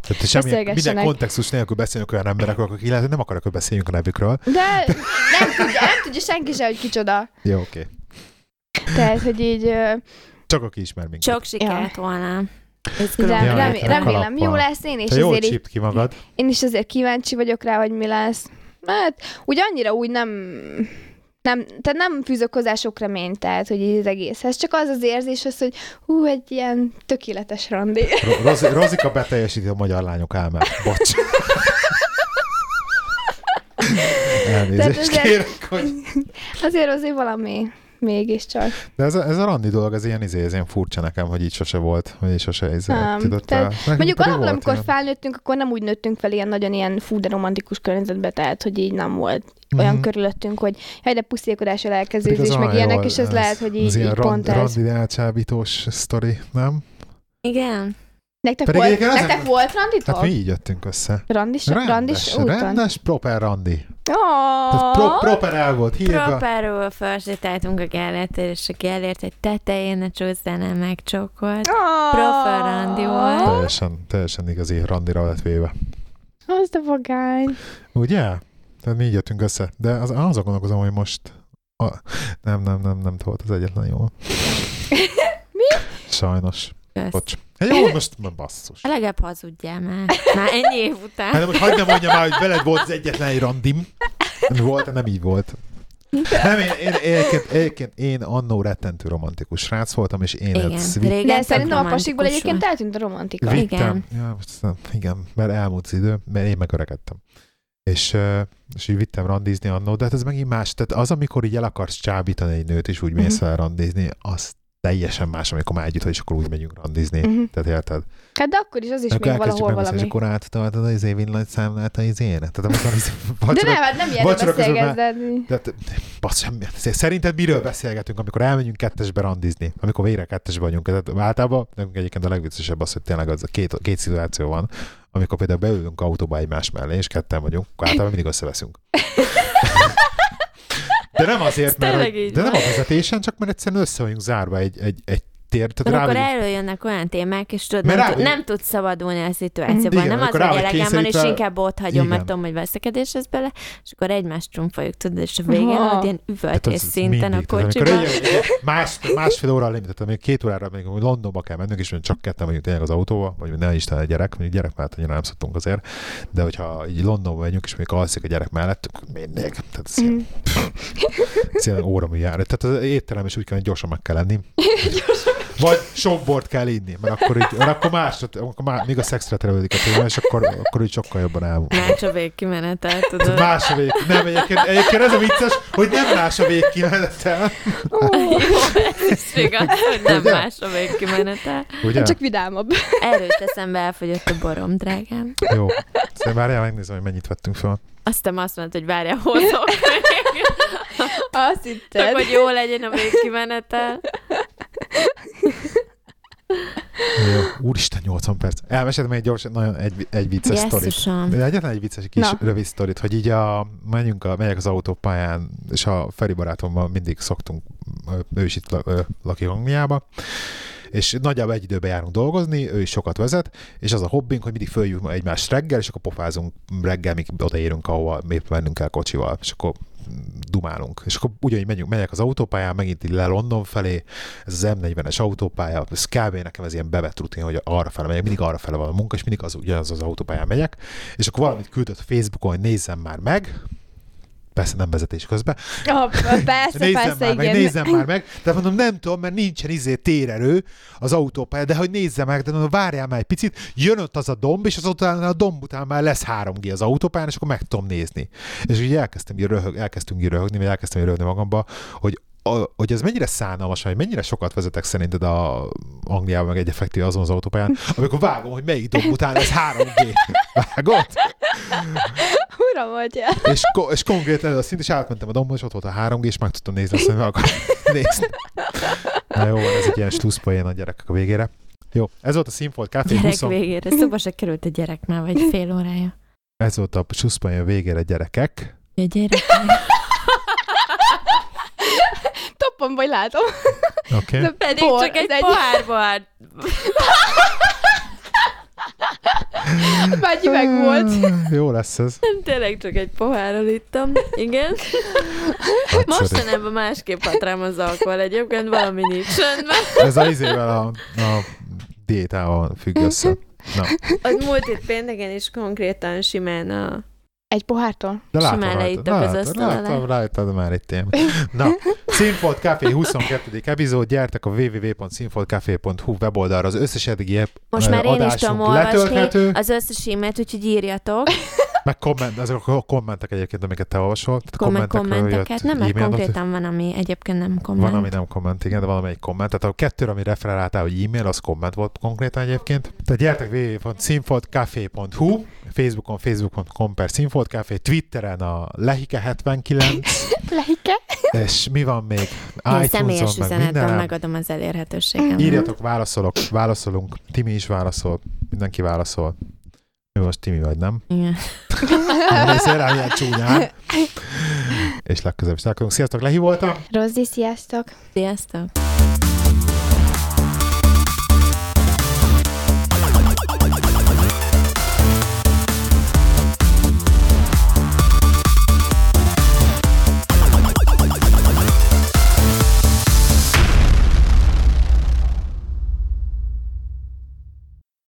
Tehát semmi, minden kontextus nélkül beszélünk olyan emberekről, akik lehet, hogy nem akarok, hogy beszéljünk a nevükről. De nem tudja, nem tudja senki se, hogy kicsoda. Jó, oké. Okay. Tehát, hogy így Csak aki ismer minket. Sok sikert volna. rem, hát remélem kalappal. jó lesz, én is Te jól azért csípt ki magad. én is azért kíváncsi vagyok rá, hogy mi lesz. Hát, úgy annyira úgy nem, nem, tehát nem fűzök hozzá sok reményt, tehát, hogy így az egészhez. Csak az az érzés, az, hogy hú, egy ilyen tökéletes randi. Ro- Rozi, Rozika beteljesíti a magyar lányok álmát. Bocs. Tehát Elnézést ezek- kérek, hogy... Azért azért valami, mégiscsak. De ez a, ez a randi dolog, ez ilyen, izé, ez ilyen furcsa nekem, hogy így sose volt, hogy így sose izé, Nem, tudod, tehát nekünk Mondjuk alapból, amikor ilyen. felnőttünk, akkor nem úgy nőttünk fel ilyen nagyon ilyen fú, de romantikus környezetbe, tehát, hogy így nem volt olyan Mhm. körülöttünk, hogy hely, de puszilkodással az meg ilyenek, jól- és ez, lehet, hogy így, ilyen így pont rand, ez. randi elcsábítós sztori, nem? Igen. Nektek, Pedig volt, nektek ezen- volt randitok? Hát mi így jöttünk össze. Randis, randis úton? rendes, proper randi. Oh, pro, proper el volt hívva. Properról felsétáltunk a Gellértől, és a Gellért egy tetején ne csúsztál, nem megcsókolt. oh, Proper randi volt. Teljesen, teljesen igazi randira lett véve. Az de vagány. Ugye? Tehát mi így jöttünk össze. De az, azon gondolkozom, hogy most... A, nem, nem, nem, nem volt az egyetlen jó. Mi? Sajnos. Kösz. Bocs. Hát jó, most ma basszus. Legalább hazudjál már. Már ennyi év után. Hát de most hagyd ne mondjam már, hogy veled volt az egyetlen egy randim. Volt, nem így volt. Nem, én, én, egyébként, egyébként én annó rettentő romantikus srác voltam, és én Igen. ezt De szerintem a pasikból egyébként eltűnt a romantika. Vi- vittem. Igen. Ja, most igen, mert elmúlt az idő, mert én megöregedtem. És, és így vittem randizni annó, de hát ez megint más. Tehát az, amikor így el akarsz csábítani egy nőt, és úgy mész Mhm. el randizni, az teljesen más, amikor már együtt vagy, és akkor úgy megyünk randizni. Mhm. Tehát érted? Hát de akkor is az is még valahol megbeszélni, és valami. akkor átadod az év villanyszámlát az én. Tehát amikor az De vacsora, nem, hát nem már- beszélgetni. de, de, bassz, semmi. Szerinted miről beszélgetünk, amikor elmegyünk kettesbe randizni? Amikor végre kettesbe vagyunk. Tehát általában nekünk egyébként a legviccesebb az, hogy tényleg az a két, két szituáció van, amikor például beülünk autóba egymás mellé, és ketten vagyunk, akkor általában mindig összeveszünk. De nem azért, mert, hogy- de nem a vezetésen, csak mert egyszerűen össze vagyunk zárva egy, egy, egy tér. Tehát Mert rá akkor előjönnek olyan témák, és tudod, Mert nem, rá tud, nem tudsz szabadulni a szituációban. Igen, nem az, hogy elegem van, és inkább ott hagyom, mert Igen. tudom, hogy veszekedés lesz bele, és akkor egymást trumfoljuk, tudod, és a végén Aha. ott ilyen üvöltés szinten a mindig. Tehát kocsiban. Más, másfél óra limit, tehát még két órára még hogy Londonba kell mennünk, és csak ketten vagyunk tényleg az autóba, vagy ne Isten a gyerek, mondjuk gyerek mellett annyira nem szoktunk azért, de hogyha így Londonba megyünk, és mondjuk alszik a gyerek mellett, mindig. Tehát ez ilyen, ez ilyen óra jár. Tehát az étterem is úgy kell, hogy gyorsan meg kell lenni. Vagy sok bort kell inni, mert akkor, így, mert akkor más, akkor már, még a szexre terelődik a téma, és akkor, akkor így sokkal jobban el. Más a végkimenetel, tudod. Más a vég. Nem, egyébként, egyébként ez a vicces, hogy nem más a végkimenetel. Jó, ez is igaz, hogy nem Ugye? más a végkimenetel. Ugye? Csak vidámabb. Erről eszembe elfogyott a borom, drágám. Jó. Szóval várjál, megnézem, hogy mennyit vettünk fel. Aztán azt mondta, hogy várja, hozok. Azt Csak hitted. hogy jó legyen a végkimenetel. Jó. Úristen, 80 perc. Elmeséltem még gyorsan, nagyon egy, egy vicces sztorit. Egyetlen egy vicces kis Na. rövid sztorit, hogy így a, menjünk a, megyek az autópályán, és a Feri barátommal mindig szoktunk, ő is itt lakik Angliába, és nagyjából egy időben járunk dolgozni, ő is sokat vezet, és az a hobbink, hogy mindig följövünk egymást reggel, és akkor pofázunk reggel, míg odaérünk, ahova épp mennünk kell kocsival, és akkor dumálunk. És akkor ugyanígy megyünk, megyek az autópályán, megint így le London felé, ez az M40-es autópálya, ez kb. nekem ez ilyen bevett rutin, hogy arra fele megyek, mindig arra fele van a munka, és mindig az, ugyanaz az autópályán megyek, és akkor valamit küldött Facebookon, hogy nézzem már meg, persze nem vezetés közben, Oh, persze, nézzem persze, már igen. meg, nézzem már meg, de mondom, nem tudom, mert nincsen izé térerő az autópálya, de hogy nézzem meg, de mondom, várjál már egy picit, jön ott az a domb, és az után a domb után már lesz 3G az autópályán, és akkor meg tudom nézni. És ugye elkezdtem így röhög, elkezdtünk így röhögni, vagy elkezdtem így röhögni magamba, hogy a, hogy ez mennyire szánalmas, hogy mennyire sokat vezetek szerinted a Angliában, meg egy effektív azon az autópályán, amikor vágom, hogy melyik domb után lesz 3G. Vágod? Uram, vagy És, ko- és konkrétan ez a szint, és átmentem a dombon, és ott volt a 3G, és meg tudtam nézni azt, hogy meg akartam nézni. Na jó, van, ez egy ilyen slusszpoén a gyerekek a végére. Jó, ez volt a Színfolt Café Gyerek 20... végére. Szóba se került a gyerek már, vagy fél órája. Ez volt a slusszpoén a végére, gyerekek. Ja, gyerek. Toppon vagy látom. Oké? Okay. Pedig Bor, csak egy egy- pohárba. Már üveg volt. Jó lesz ez. Tényleg csak egy pohárral ittam. Igen. Nagyszerű. Mostanában másképp hat rám az alkohol egyébként, valami nincs rendben. Ez a izével a, a diétával függ össze. Na, Az múlt itt pénteken is konkrétan simán a... Egy pohártól? de Simán látom, leittak látom, az látom, asztal alá. látom, rajtad már egy téma. Na, Színfolt Café 22. epizód, gyertek a www.színfoltcafé.hu weboldalra, az összes eddigi Most már én is tudom olvasni az összes e-mailt, úgyhogy írjatok. Meg komment, azok a kommentek egyébként, amiket te olvasol. Tehát Komment, kommenteket, nem, mert konkrétan van, ami egyébként nem komment. Van, ami nem komment, igen, de valamelyik komment. Tehát a kettőre, ami referáltál, hogy e-mail, az komment volt konkrétan egyébként. Tehát gyertek www.színfoltcafé.hu, Facebookon facebook.com per színfoltcafé, Twitteren a lehike79, Lehike? és mi van még? Én személyes meg üzenetben megadom az elérhetőségem. Írjatok, válaszolok, válaszolunk. Timi is válaszol, mindenki válaszol. Mi most Timi vagy, nem? Igen. Nem nézzél rá, milyen csúnyán. És legközelebb is találkozunk. Sziasztok, Lehi voltam. Rozzi, sziasztok! Sziasztok!